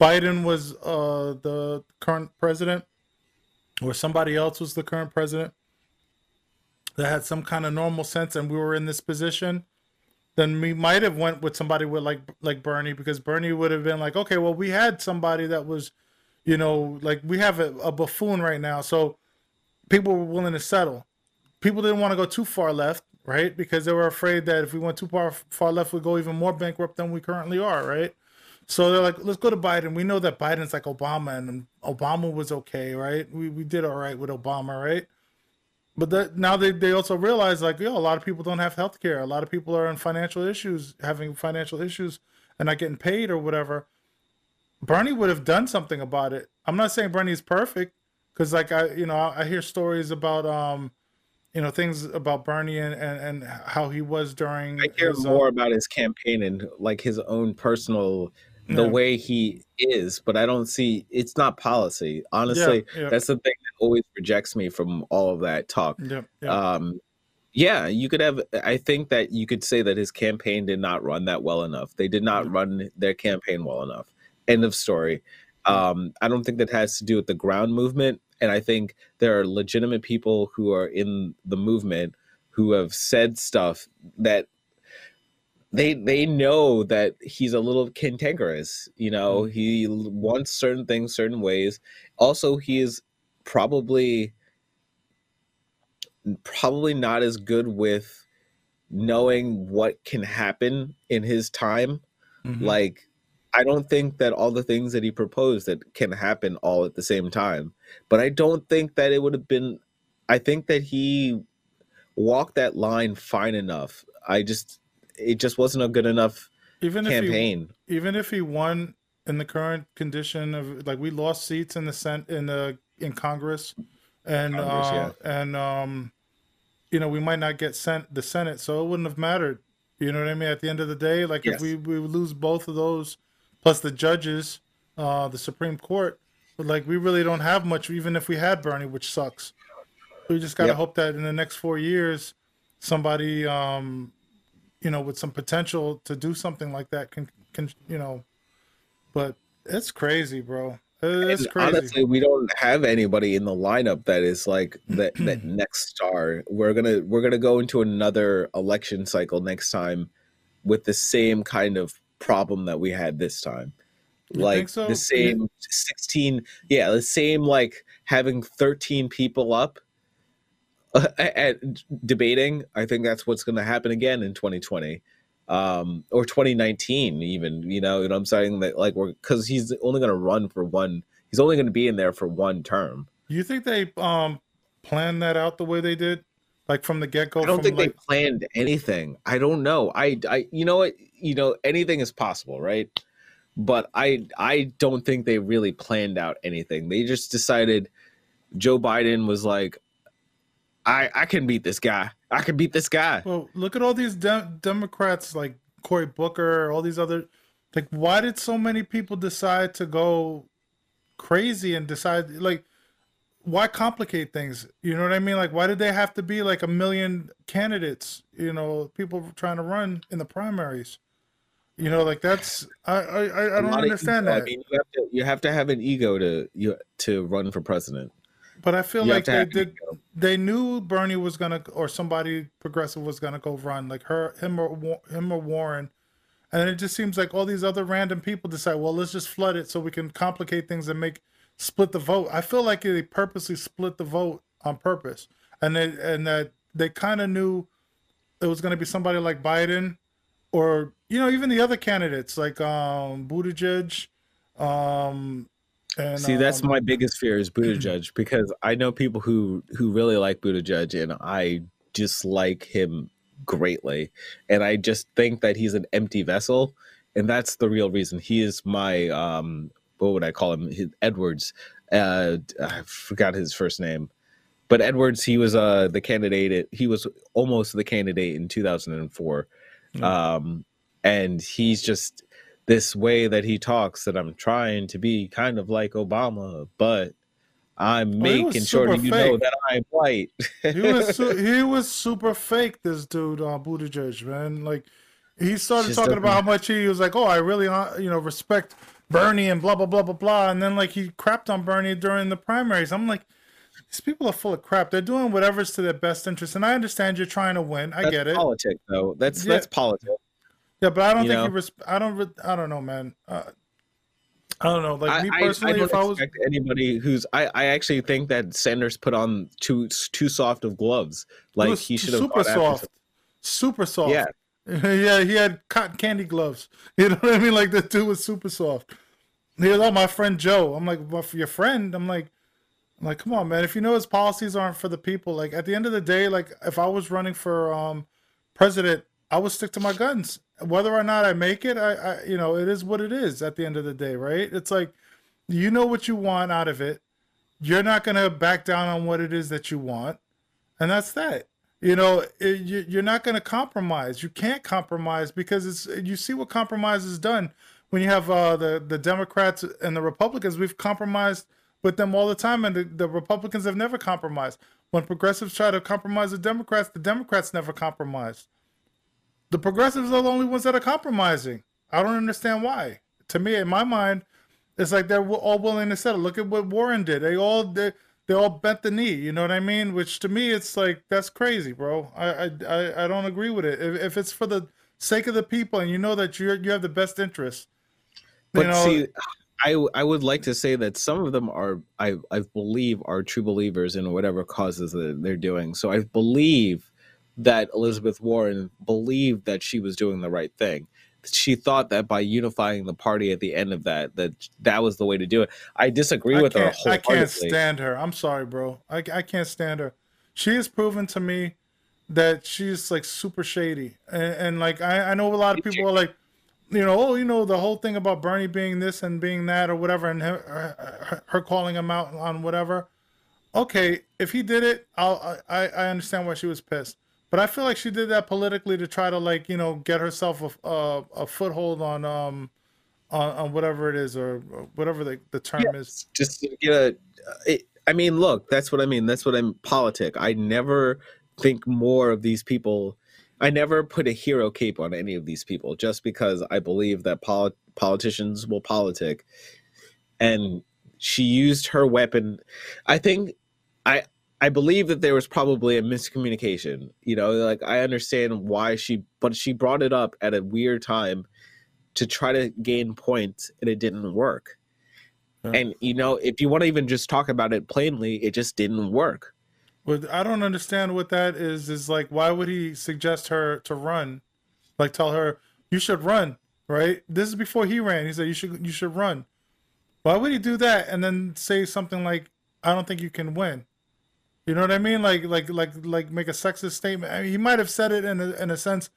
Biden was uh, the current president, or somebody else was the current president that had some kind of normal sense, and we were in this position, then we might have went with somebody with like like Bernie because Bernie would have been like, okay, well, we had somebody that was, you know, like we have a, a buffoon right now, so people were willing to settle. People didn't want to go too far left, right? Because they were afraid that if we went too far far left, we'd go even more bankrupt than we currently are, right? So they're like, let's go to Biden. We know that Biden's like Obama, and Obama was okay, right? We we did all right with Obama, right? But that now they, they also realize like, yo, a lot of people don't have health care. A lot of people are in financial issues, having financial issues and not getting paid or whatever. Bernie would have done something about it. I'm not saying Bernie's perfect, because like I you know, I, I hear stories about um you know things about Bernie and, and, and how he was during i hear his, uh, more about his campaign and like his own personal the way he is but i don't see it's not policy. Honestly yeah. that's the thing that always rejects me from all of that talk. Yeah, yeah. um yeah you could have i think that you could say that his campaign did not run that well enough. They did not run their campaign well enough. End of story. Um i don't think that has to do with the ground movement and i think there are legitimate people who are in the movement who have said stuff that they they know that he's a little cantankerous you know he wants certain things certain ways. Also he is probably probably not as good with knowing what can happen in his time. Mhm. like i don't think that all the things that he proposed that can happen all at the same time but i don't think that it would have been i think that he walked that line fine enough. I just it just wasn't a good enough even if he campaign. even if he won in the current condition of like we lost seats in the Sen- in the in Congress and Congress, uh, and um you know we might not get sent the Senate so it wouldn't have mattered. You know what I mean? At the end of the day like Yes. if we we lose both of those plus the judges uh the Supreme Court but like we really don't have much even if we had Bernie which sucks. We just got to Yep. hope that in the next 4 years somebody um you know with some potential to do something like that can can you know but it's crazy bro. It's And crazy. honestly we don't have anybody in the lineup that is like that that next star. We're gonna we're gonna go into another election cycle next time with the same kind of problem that we had this time. You like so? the same 16 yeah the same like having 13 people up at debating i think that's what's going to happen again in 2020 um or 2019 even you know, you know i'm saying? That like we're because he's only going to run for one he's only going to be in there for one term. Do you think they um planned that out the way they did? Like from the get-go i don't think like they planned anything. I don't know. I i you know what? You know anything is possible right? But i i don't think they really planned out anything. They just decided joe biden was like i i can beat this guy. I can beat this guy. Well look at all these Dem- democrats like cory booker all these other like why did so many people decide to go crazy and decide like why complicate things? You know what i mean? Like why did they have to be like a million candidates you know people trying to run in the primaries? You know like that's I I, I don't understand that i mean you have to you have to have an ego to you to run for president But I feel You like they did. They knew Bernie was gonna, or somebody progressive was gonna go run, like her, him, or him or Warren, and it just seems like all these other random people decide, well, let's just flood it so we can complicate things and make split the vote. I feel like they purposely split the vote on purpose, and they and that they kind of knew it was gonna be somebody like Biden, or you know even the other candidates like um Buttigieg, um. And, See, that's um, my biggest fear is Buttigieg because I know people who who really like Buttigieg, and I dislike him greatly, and I just think that he's an empty vessel, and that's the real reason. He is my um, what would I call him? His, Edwards. Uh, I forgot his first name, but Edwards. He was uh the candidate. He was almost the candidate in 2004, mm. um, and he's just this way that he talks that I'm trying to be kind of like Obama, but I'm making sure that you fake. know that I'm white. he was su- he was super fake. This dude, uh, Buttigieg, man. Like he started talking about how much he was like, oh, I really, uh, you know, respect Bernie and blah blah blah blah blah, and then like he crapped on Bernie during the primaries. I'm like, these people are full of crap. They're doing whatever's to their best interest, and I understand you're trying to win. I that's get it. Politics, though. That's yeah. that's politics. Yeah, but I don't you think know? he. Res- I don't. I don't know, man. Uh, I don't know. Like me personally, I, I don't if I was anybody who's, I, I actually think that Sanders put on too too soft of gloves. Like he should have super soft, super soft. Yeah, yeah. He had cotton candy gloves. You know what I mean? Like the dude was super soft. He was, oh, my friend Joe. I'm like, well, for your friend, I'm like, I'm like, come on, man. If you know his policies aren't for the people, like at the end of the day, like if I was running for um president, I would stick to my guns whether or not I make it, I, I, you know, it is what it is at the end of the day, right? It's like you know what you want out of it. You're not gonna back down on what it is that you want, and that's that. You know, it, you, you're not gonna compromise. You can't compromise because it's you see what compromise has done when you have uh, the the Democrats and the Republicans. We've compromised with them all the time, and the, the Republicans have never compromised. When progressives try to compromise the Democrats, the Democrats never compromised. The progressives are the only ones that are compromising. I don't understand why. To me, in my mind, it's like they're all willing to settle. Look at what Warren did. They all they, they all bent the knee. You know what I mean? Which to me, it's like that's crazy, bro. I I I don't agree with it. If, if it's for the sake of the people and you know that you you have the best interest. But know, see, I I would like to say that some of them are I I believe are true believers in whatever causes that they're doing. So I believe that Elizabeth Warren believed that she was doing the right thing. She thought that by unifying the party at the end of that, that that was the way to do it. I disagree I with her. I can't stand her. I'm sorry, bro. I, I can't stand her. She has proven to me that she's like super shady, and, and like I, I know a lot of people are like, you know, oh, you know, the whole thing about Bernie being this and being that or whatever, and her, her, her calling him out on whatever. Okay, if he did it, I'll I, I understand why she was pissed. But I feel like she did that politically to try to like you know get herself a a, a foothold on um on, on whatever it is or whatever the, the term yeah, is. Just to get a. It, I mean, look, that's what I mean. That's what I'm politic. I never think more of these people. I never put a hero cape on any of these people just because I believe that pol- politicians will politic. And she used her weapon. I think I I believe that there was probably a miscommunication. You know, like I understand why she, but she brought it up at a weird time to try to gain points, and it didn't work. Yeah. And you know, if you want to even just talk about it plainly, it just didn't work. But I don't understand what that is. Is like, why would he suggest her to run? Like, tell her you should run, right? This is before he ran. He said you should you should run. Why would he do that and then say something like, "I don't think you can win"? You know what I mean? Like like like like make a sexist statement. I mean, he might have said it in a, in a sense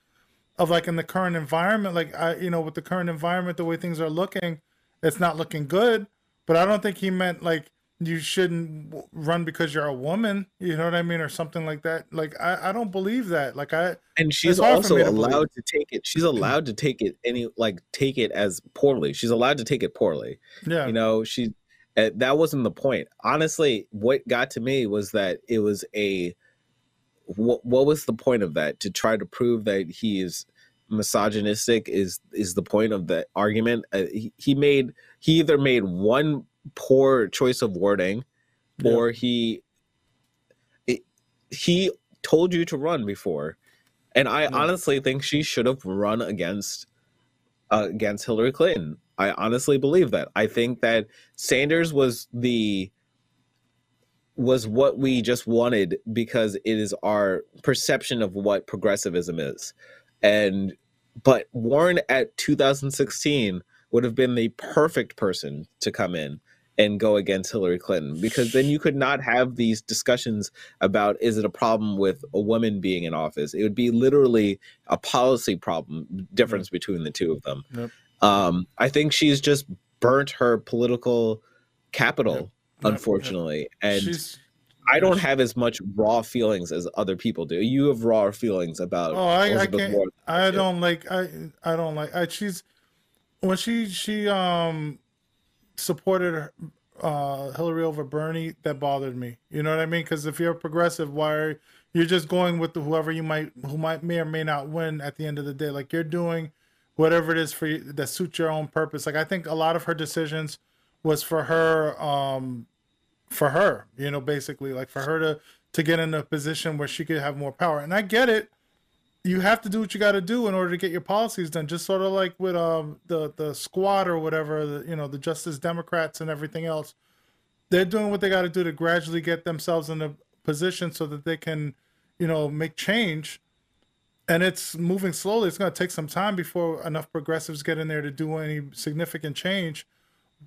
of like in the current environment, like I you know with the current environment, the way things are looking, it's not looking good. But I don't think he meant like you shouldn't run because you're a woman. You know what I mean, or something like that. Like I, I don't believe that. Like I and she's also to allowed to take it. She's mm-hmm. allowed to take it any like take it as poorly. She's allowed to take it poorly. Yeah, you know she that wasn't the point. Honestly, what got to me was that it was a what, what was the point of that to try to prove that he is misogynistic is is the point of the argument uh, he, he, made he either made one poor choice of wording yeah. or he it, he told you to run before and i yeah. honestly think she should have run against uh, against hillary clinton I honestly believe that. I think that Sanders was the was what we just wanted because it is our perception of what progressivism is. And but Warren at 2016 would have been the perfect person to come in and go against Hillary Clinton because then you could not have these discussions about is it a problem with a woman being in office? It would be literally a policy problem difference mm-hmm. between the two of them. Yep. Um, I think she's just burnt her political capital, yep. unfortunately, yep. and. She's- I don't have as much raw feelings as other people do. You have raw feelings about. Oh, I, I can't. I don't like. I I don't like. I, she's when she she um supported uh, Hillary over Bernie, that bothered me. You know what I mean? Because if you're a progressive, why are you're just going with the, whoever you might who might may or may not win at the end of the day? Like you're doing whatever it is for you that suits your own purpose. Like I think a lot of her decisions was for her, um, for her. You know, basically like for her to to get in a position where she could have more power. And I get it you have to do what you got to do in order to get your policies done. Just sort of like with um, the the squad or whatever, the, you know, the Justice Democrats and everything else. They're doing what they got to do to gradually get themselves in a position so that they can, you know, make change. And it's moving slowly. It's going to take some time before enough progressives get in there to do any significant change.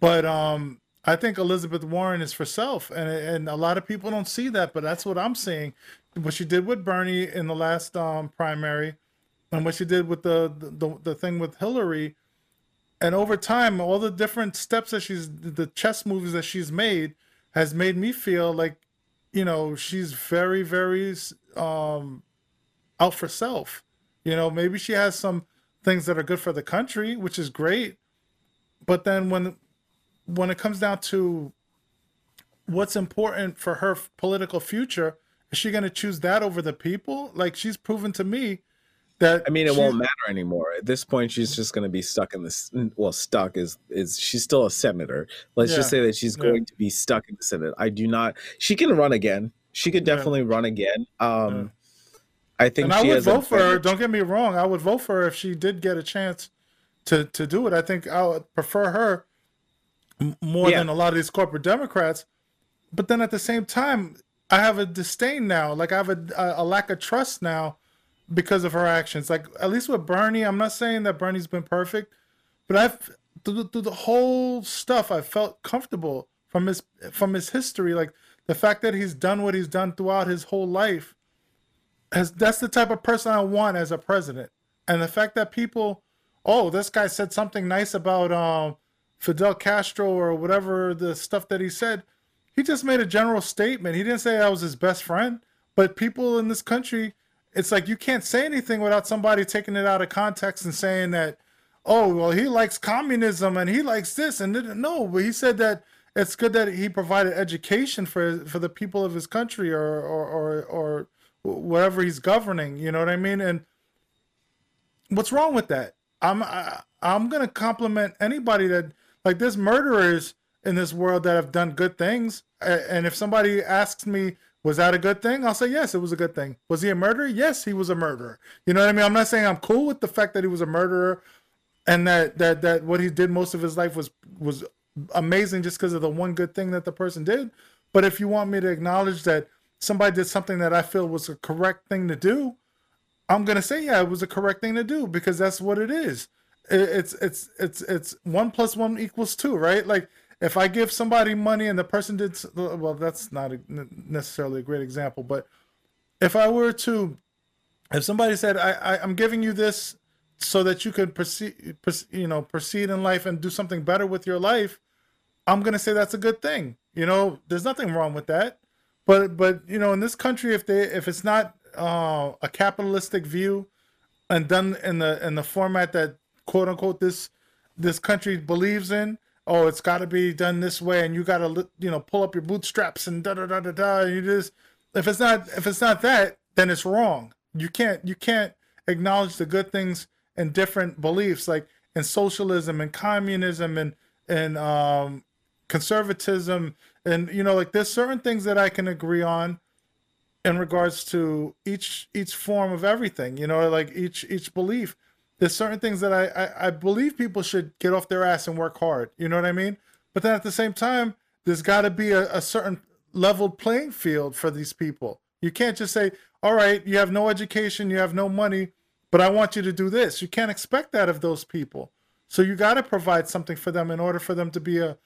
But um, I think Elizabeth Warren is for self, and and a lot of people don't see that, but that's what I'm seeing what she did with Bernie in the last um, primary, and what she did with the, the the thing with Hillary, and over time, all the different steps that she's the chess moves that she's made has made me feel like, you know, she's very very um, out for self. You know, maybe she has some things that are good for the country, which is great, but then when when it comes down to what's important for her political future is she going to choose that over the people? Like she's proven to me that I mean, it won't matter anymore. At this point, she's just going to be stuck in this. Well, stuck is is she's still a senator. Let's yeah. just say that she's going yeah. to be stuck in the Senate. I do not. She can run again. She could definitely yeah. run again. Um, I think. And I would vote for her. Don't get me wrong. I would vote for her if she did get a chance to to do it. I think I would prefer her more than a lot of these corporate Democrats. But then at the same time, I have a disdain now. Like I have a, a, lack of trust now because of her actions. Like at least with Bernie, I'm not saying that Bernie's been perfect, but I've through, through the whole stuff, I felt comfortable from his from his history. Like the fact that he's done what he's done throughout his whole life. Has that's the type of person I want as a president. And the fact that people, oh, this guy said something nice about um, Fidel Castro or whatever the stuff that he said he just made a general statement. He didn't say I was his best friend. But people in this country, it's like you can't say anything without somebody taking it out of context and saying that, oh, well, he likes communism and he likes this and no, but he said that it's good that he provided education for for the people of his country or or or, or whatever he's governing. You know what I mean? And what's wrong with that? I'm I, I'm gonna compliment anybody that like there's murderers in this world that have done good things. And if somebody asks me, was that a good thing? I'll say, yes, it was a good thing. Was he a murderer? Yes, he was a murderer. You know what I mean? I'm not saying I'm cool with the fact that he was a murderer and that, that, that what he did most of his life was, was amazing just because of the one good thing that the person did. But if you want me to acknowledge that somebody did something that I feel was a correct thing to do, I'm gonna say, yeah, it was a correct thing to do because that's what it is. It's it's it's it's one plus one equals two, right? Like if I give somebody money and the person did uh, well, that's not a, necessarily a great example, but if I were to, if somebody said, I, I am giving you this so that you could proceed, you know, proceed in life and do something better with your life, I'm gonna say that's a good thing. You know, there's nothing wrong with that. But but you know, in this country, if they if it's not uh, a capitalistic view and done in the in the format that quote unquote this this country believes in, oh, it's got to be done this way, and you got to you know pull up your bootstraps and da da da da da. You just if it's not if it's not that, then it's wrong. You can't you can't acknowledge the good things and different beliefs like in socialism and communism and and um, conservatism and you know like there's certain things that I can agree on in regards to each each form of everything you know like each each belief there's certain things that I, I, I believe people should get off their ass and work hard. You know what I mean? But then at the same time, there's got to be a, a certain leveled playing field for these people. You can't just say, all right, you have no education, you have no money, but I want you to do this. You can't expect that of those people. So you got to provide something for them in order for them to be a,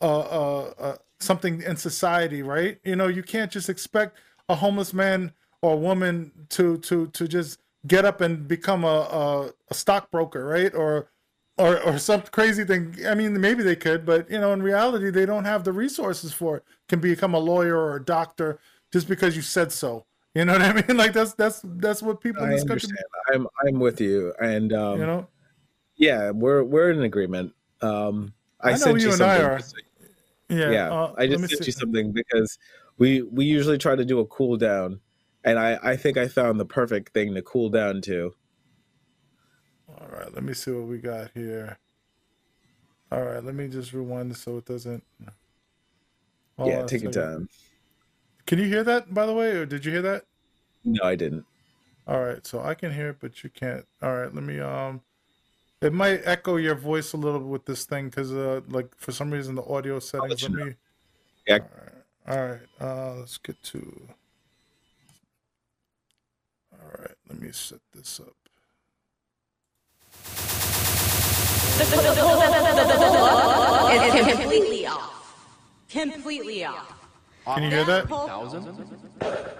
uh, uh, uh, something in society, right? You know, you can't just expect a homeless man or woman to to to just get up and become a a, a stockbroker, right? Or or or some crazy thing. I mean, maybe they could, but you know, in reality, they don't have the resources for it. Can become a lawyer or a doctor just because you said so. You know what I mean? Like that's that's that's what people in I this country. understand. I'm I'm with you, and um, You know, yeah, we're we're in agreement. Um, I, I know you you and I are. Yeah. yeah, uh, I just sent you something because we we usually try to do a cool down, and I I think I found the perfect thing to cool down to. All right, let me see what we got here. All right, let me just rewind this so it doesn't. Hold yeah, take your time. Can you hear that, by the way, or did you hear that? No, I didn't. All right, so I can hear it, but you can't. All right, let me. Um, it might echo your voice a little bit with this thing because, uh, like for some reason the audio settings. you Let know. me. Yeah. All right, uh, let's get to. All right, let me set this up. It's completely off. Completely off. Can you hear that?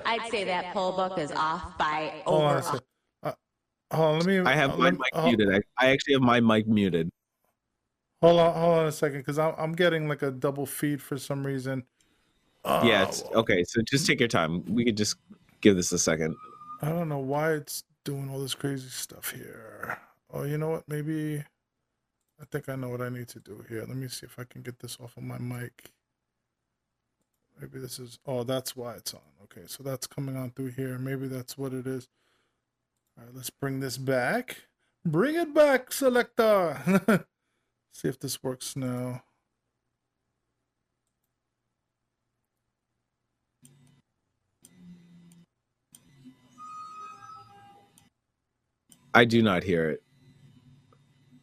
I'd say that poll book is off by Hold on over. Hold on, let me. I have uh, my me- mic uh, muted. I, I actually have my mic muted. Hold on, hold on a second, because I'm I'm getting like a double feed for some reason. Uh, yeah, it's okay. So just take your time. We could just give this a second. I don't know why it's doing all this crazy stuff here. Oh, you know what? Maybe I think I know what I need to do here. Let me see if I can get this off of my mic. Maybe this is oh, that's why it's on. Okay, so that's coming on through here. Maybe that's what it is. All right, let's bring this back. Bring it back, selector. see if this works now. I do not hear it.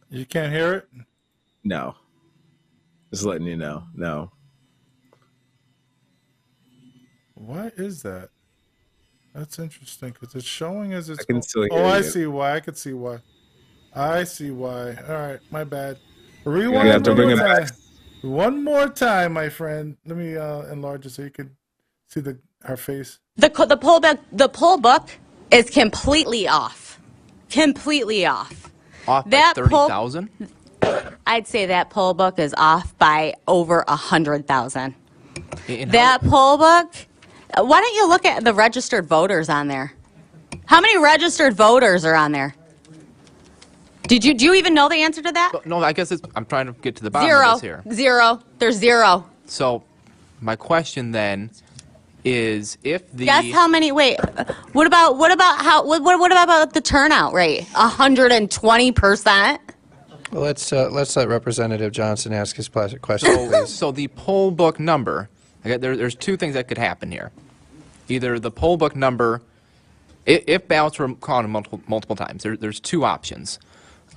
You can't hear it? No. Just letting you know. No. Why is that? That's interesting because it's showing as it's. I can still oh, hear I you. see why. I could see why. I see why. All right, my bad. You're Rewind gonna have to one bring more it back. time. One more time, my friend. Let me uh, enlarge it so you can see the her face. The co- the poll book the poll book is completely off. Completely off. Off by That thirty poll- thousand. I'd say that poll book is off by over a hundred thousand. That poll book. Why don't you look at the registered voters on there? How many registered voters are on there? Did you do you even know the answer to that? No, I guess it's, I'm trying to get to the bottom Zero. of this here. Zero. There's zero. So, my question then is if the Guess how many? Wait. What about what about how? What what, what about the turnout rate? hundred and twenty percent. Well, let's uh, let's let Representative Johnson ask his question, so, so the poll book number. Okay, there, there's two things that could happen here. Either the poll book number, i- if ballots were counted multiple multiple times, there, there's two options.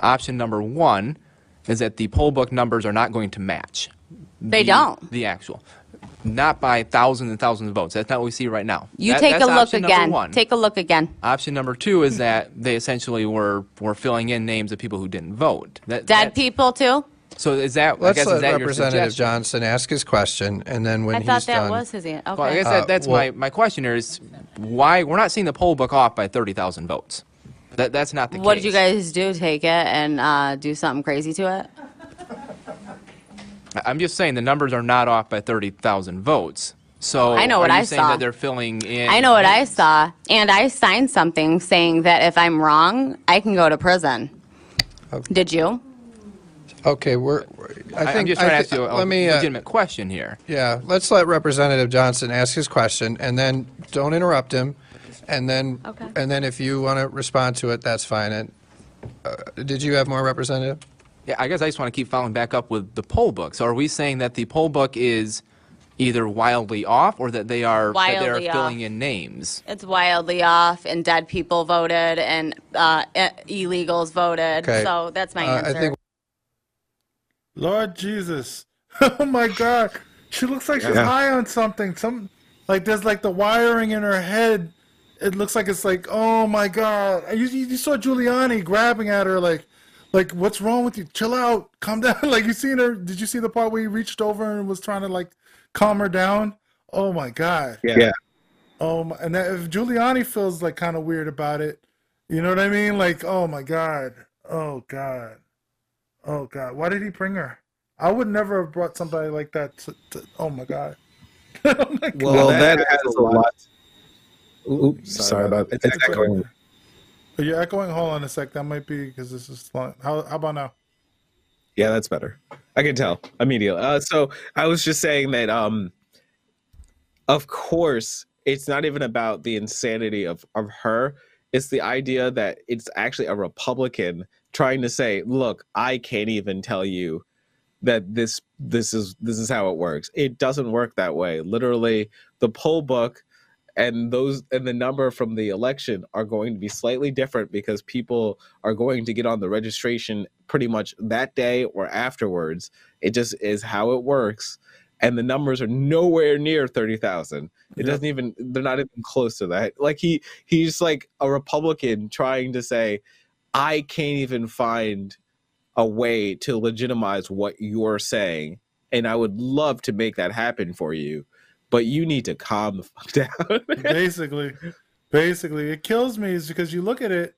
Option number one is that the poll book numbers are not going to match. They the- don't. The actual. Not by thousands and thousands of votes. That's not what we see right now. You That- take a look again. one. Take a look again. Option number two is that they essentially were were filling in names of people who didn't vote. That, Dead that- people too. So is that? Let's guess, is let that Representative suggestion? Johnson ask his question, and then when I he's thought that done, was his answer. Okay. Well, I guess Uh, that, that's well- my, my question here is why we're not seeing the poll book off by thirty thousand votes. That that's not the what case. What did you guys do? Take it and uh, do something crazy to it? I- I'm just saying the numbers are not off by thirty thousand votes. So I know are what you I saying saw. that they're filling in? I know what I saw, and I signed something saying that if I'm wrong, I can go to prison. Okay. Did you? Okay, we're. we're- I I, think am just trying I to ask you a let me. Uh, legitimate question here. yeah, let's let Representative Johnson ask his question, and then don't interrupt him, and then Okay. and then if you want to respond to it, that's fine. And uh, did you have more, Representative? Yeah, I guess I just want to keep following back up with the poll book. So are we saying that the poll book is either wildly off or that they are that they are Wildly filling off. in names? It's wildly off, and dead people voted, and uh, e- illegals voted. Okay. So that's my Uh, answer. I think Lord Jesus. Oh my God. She looks like she's Yeah. high on something. Some like there's like the wiring in her head. It looks like it's like, oh my God. You, you you saw Giuliani grabbing at her like like, what's wrong with you? Chill out, calm down. like, you seen her? Did you see the part where he reached over and was trying to like calm her down? Oh my god. Yeah. yeah. Oh my, and that, if Giuliani feels like kind of weird about it, you know what I mean? Like, oh my god, oh god, oh god, why did he bring her? I would never have brought somebody like that. To, to oh my god. oh my god. Well, that, that has a lot. Oops, sorry, sorry about that. It's echoing. Are you echoing? Hold on a sec. That might be because this is long. How, how about now? Yeah, that's better. I can tell immediately. Uh, so I was just saying that, um, of course, it's not even about the insanity of, of her. It's the idea that it's actually a Republican trying to say, look, I can't even tell you that this this is this is how it works. It doesn't work that way. Literally, the poll book and those and the number from the election are going to be slightly different because people are going to get on the registration pretty much that day or afterwards. It just is how it works. And the numbers are nowhere near 30,000. It doesn't even, they're not even close to that. Like he, he's like a Republican trying to say, I can't even find a way to legitimize what you're saying. And I would love to make that happen for you but you need to calm the fuck down. basically, basically, it kills me is because you look at it,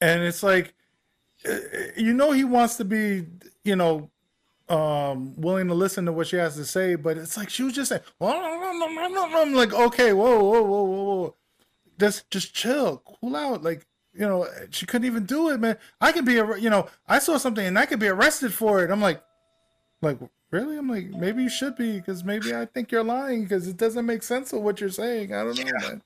and it's like, uh, you know, he wants to be, you know, um, willing to listen to what she has to say, but it's like she was just saying, I'm like, okay, whoa, whoa, whoa, whoa, whoa, just, just chill, cool out, like. You know, she couldn't even do it, man. I could be, you know, I saw something and I could be arrested for it. I'm like, like Really? I'm like, maybe you should be because maybe I think you're lying because it doesn't make sense of what you're saying. I don't know, yeah. man.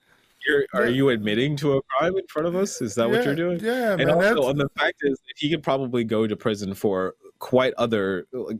You're, are you admitting to a crime in front of us? Is that yeah, what you're doing? Yeah, and man, also, and the fact is, he could probably go to prison for quite other like,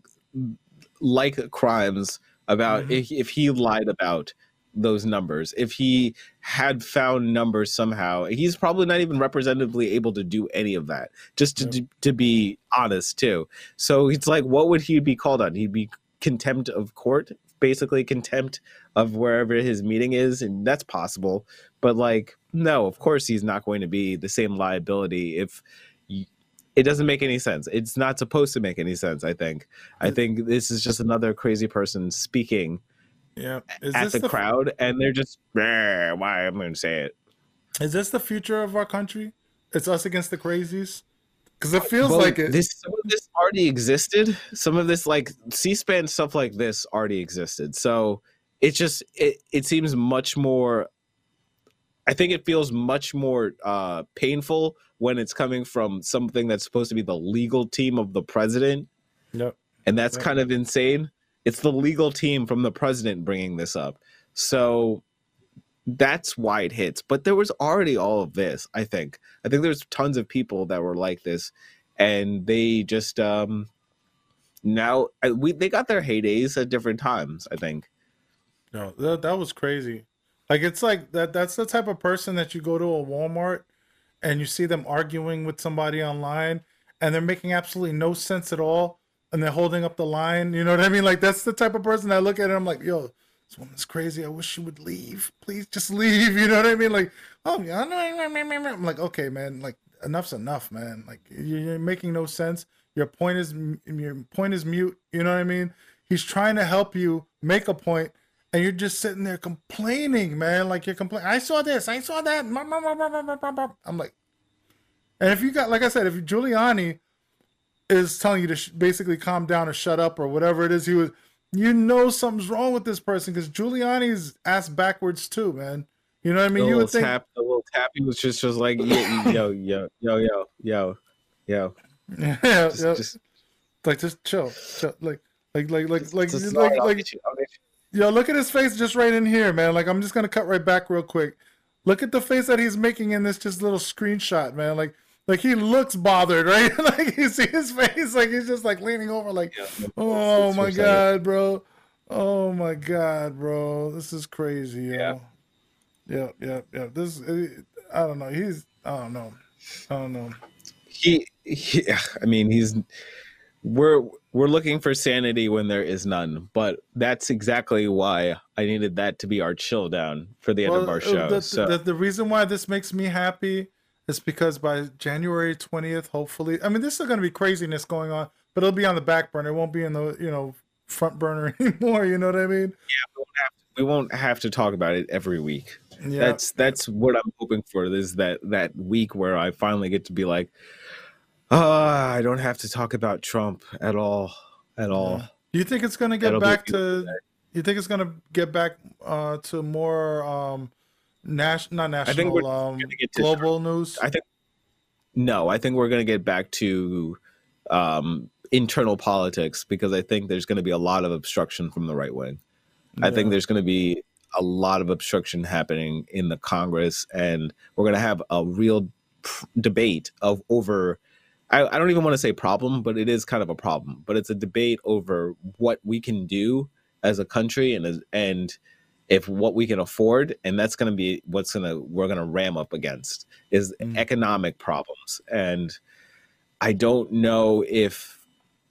like crimes about mm-hmm. if, if he lied about those numbers. If he had found numbers somehow, he's probably not even representatively able to do any of that. Just to yeah. to be honest too. So it's like, what would he be called on? He'd be contempt of court, basically contempt of wherever his meeting is, and that's possible. But like, no, of course he's not going to be the same liability if. it doesn't make any sense. It's not supposed to make any sense. I think. I think this is just another crazy person speaking yeah. Is at the, the, crowd, and they're just, why I'm going to say it. Is this the future of our country? It's us against the crazies. Because it feels well, like it. This some of this already existed. Some of this, like C-SPAN stuff, like this, already existed. So it just it it seems much more. I think it feels much more uh, painful when it's coming from something that's supposed to be the legal team of the president. Yep. And that's yep. kind of insane. It's the legal team from the president bringing this up. So that's why it hits. But there was already all of this, I think. I think there's tons of people that were like this and they just um now we they got their heydays at different times, I think. No, that, that was crazy. Like it's like that that's the type of person that you go to a Walmart and you see them arguing with somebody online and they're making absolutely no sense at all and they're holding up the line. You know what I mean? Like that's the type of person I look at. And I'm like, yo, this woman's crazy. I wish she would leave. Please, just leave. You know what I mean? Like, oh yeah, I'm like, okay, man. Like enough's enough, man. Like you're making no sense. Your point is your point is mute. You know what I mean? He's trying to help you make a point, and you're just sitting there complaining, man. Like you're complaining. I saw this. I saw that. I'm like, and if you got, like I said, if Giuliani is telling you to sh- basically calm down or shut up or whatever it is he was you know something's wrong with this person because Giuliani's ass backwards too, man. You know what I mean? The you would think tap, the little tapping was just just like yo yo yo yo yo yo yo. Yeah, just, yeah. Just, like just chill, chill. like like like like just, like just, like, like, like yo, look at his face just right in here, man. Like I'm just gonna cut right back real quick. Look at the face that he's making in this just little screenshot, man. Like like he looks bothered, right? like you see his face, like he's just like leaning over, like, yeah, oh my god, bro, oh my god, bro, this is crazy, yo. Yeah, yeah, yeah, yeah. This, I don't know. He's, I don't know, I don't know. He, he I mean, he's. We're we're looking for sanity when there is none, but that's exactly why I needed that to be our chill down for the end well, of our uh, show. The, so the, the reason why this makes me happy It's because by January 20th, hopefully, I mean, this is going to be craziness going on, but it'll be on the back burner. It won't be in the, you know, front burner anymore. You know what I mean? Yeah, we won't have to, we won't have to talk about it every week. Yeah. That's that's what I'm hoping for. Is that that week where I finally get to be like, ah, I don't have to talk about Trump at all, at all. Do you think it's going to get That'll back to? You think it's going to get back uh, to more um, national, not national, I think we're um, gonna get to- global news? I think no, I think we're going to get back to um, internal politics because I think there's going to be a lot of obstruction from the right wing. I think there's going to be a lot of obstruction happening in the Congress, and we're going to have a real pr- debate of over. I, I don't even want to say problem, but it is kind of a problem. But it's a debate over what we can do as a country and as, and if what we can afford, and that's going to be what's going to we're going to ram up against is Mm. economic problems, and I don't know if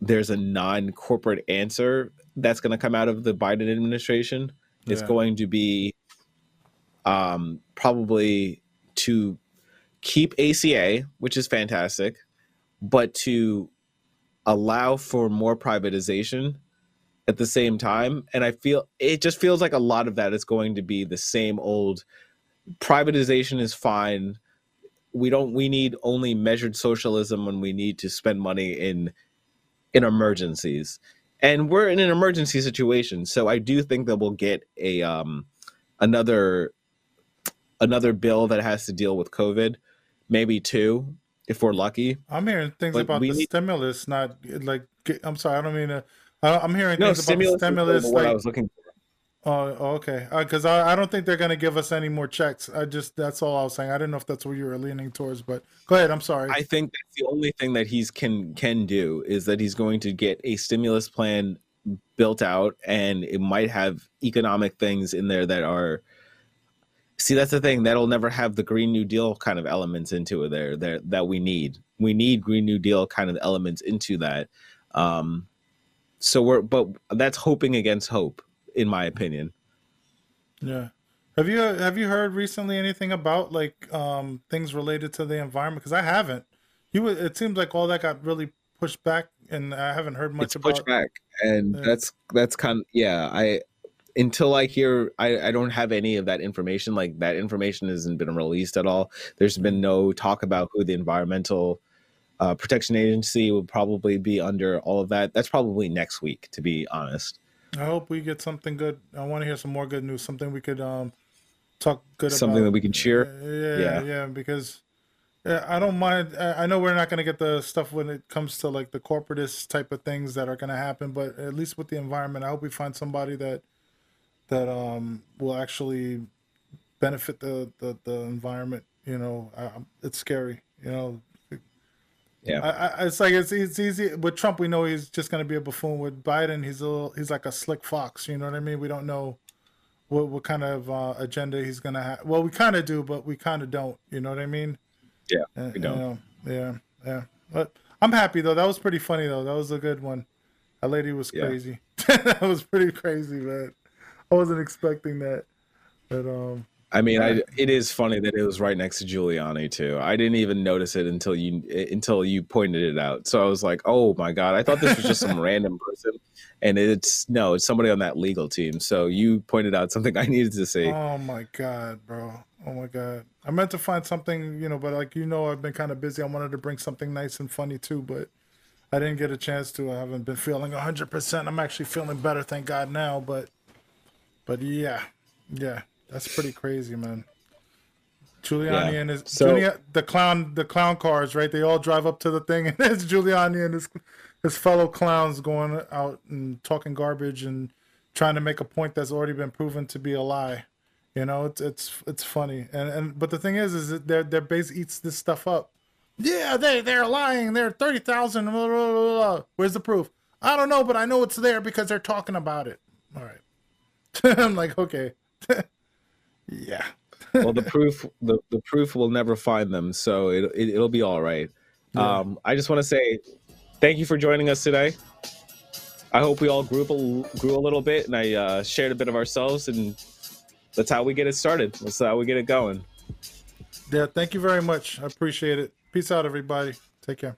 there's a non-corporate answer that's going to come out of the Biden administration. It's going to be um, probably to keep ACA, which is fantastic, but to allow for more privatization at the same time. And I feel it just feels like a lot of that is going to be the same old privatization is fine. We don't we need only measured socialism when we need to spend money in in emergencies. And we're in an emergency situation. So I do think that we'll get a um another another bill that has to deal with COVID, maybe two if we're lucky. I'm hearing things But about the need- stimulus, not like. I'm sorry, I don't mean to. I- I'm hearing No, things about the stimulus, is stimulus, what I was looking for. Oh, okay. Because I, I don't think they're going to give us any more checks. I just that's all I was saying. I didn't know if that's what you were leaning towards, but go ahead. I'm sorry. I think that's the only thing that he's can can do is that he's going to get a stimulus plan built out and it might have economic things in there that are see that's the thing that'll never have the green new deal kind of elements into it there that that we need we need green new deal kind of elements into that um so we're but that's hoping against hope in my opinion yeah. Have you have you heard recently anything about like um things related to the environment? Because I haven't. You it seems like all that got really pushed back, and I haven't heard much it's about. pushed back and Yeah. that's that's kind Of, yeah i until i hear I, I don't have any of that information like that information hasn't been released at all there's been no talk about who the environmental uh, protection agency will probably be under all of that that's probably next week to be honest I hope we get something good. I want to hear some more good news. Something we could um talk good about something about. that we can cheer Yeah, yeah, Yeah. because yeah, I don't mind. I I know we're not going to get the stuff when it comes to like the corporatist type of things that are going to happen, but at least with the environment, I hope we find somebody that that um will actually benefit the the, the environment. You know, I, it's scary. You know, yeah I, I, it's like it's, it's easy with Trump. We know he's just going to be a buffoon. With Biden, he's a little, he's like a slick fox. You know what I mean? We don't know what what kind of uh, agenda he's going to have. Well, we kind of do, but we kind of don't. You know what I mean? yeah Uh, we don't you know, yeah, yeah. But I'm happy though. That was pretty funny though. That was a good one. That lady was Yeah. crazy. that was pretty crazy, man. I wasn't expecting that. But um, I mean, I, it is funny that it was right next to Giuliani too. I didn't even notice it until you eh, until you pointed it out. So I was like, "Oh my god!" I thought this was just some random person, and it's no, it's somebody on that legal team. So you pointed out something I needed to see. Oh my god, bro. Oh my god. I meant to find something, you know, but like you know, I've been kind of busy. I wanted to bring something nice and funny too, but I didn't get a chance to. I haven't been feeling 100%. I'm actually feeling better, thank God now, but but yeah. Yeah. That's pretty crazy, man. Giuliani Yeah. and his So- Giulia- the clown the clown cars, right? They all drive up to the thing and it's Giuliani and his his fellow clowns going out and talking garbage and trying to make a point that's already been proven to be a lie. You know, it's it's it's funny, and and but the thing is, is that their their base eats this stuff up. Yeah, they they're lying. They're thirty thousand. Where's the proof? I don't know, but I know it's there because they're talking about it. All right, I'm like, okay, yeah, well, the proof the, the proof will never find them, so it, it it'll be all right. Um, I just want to say thank you for joining us today. I hope we all grew up a, grew a little bit, and I uh, shared a bit of ourselves, and that's how we get it started. That's how we get it going. Yeah, thank you very much. I appreciate it. Peace out, everybody. Take care.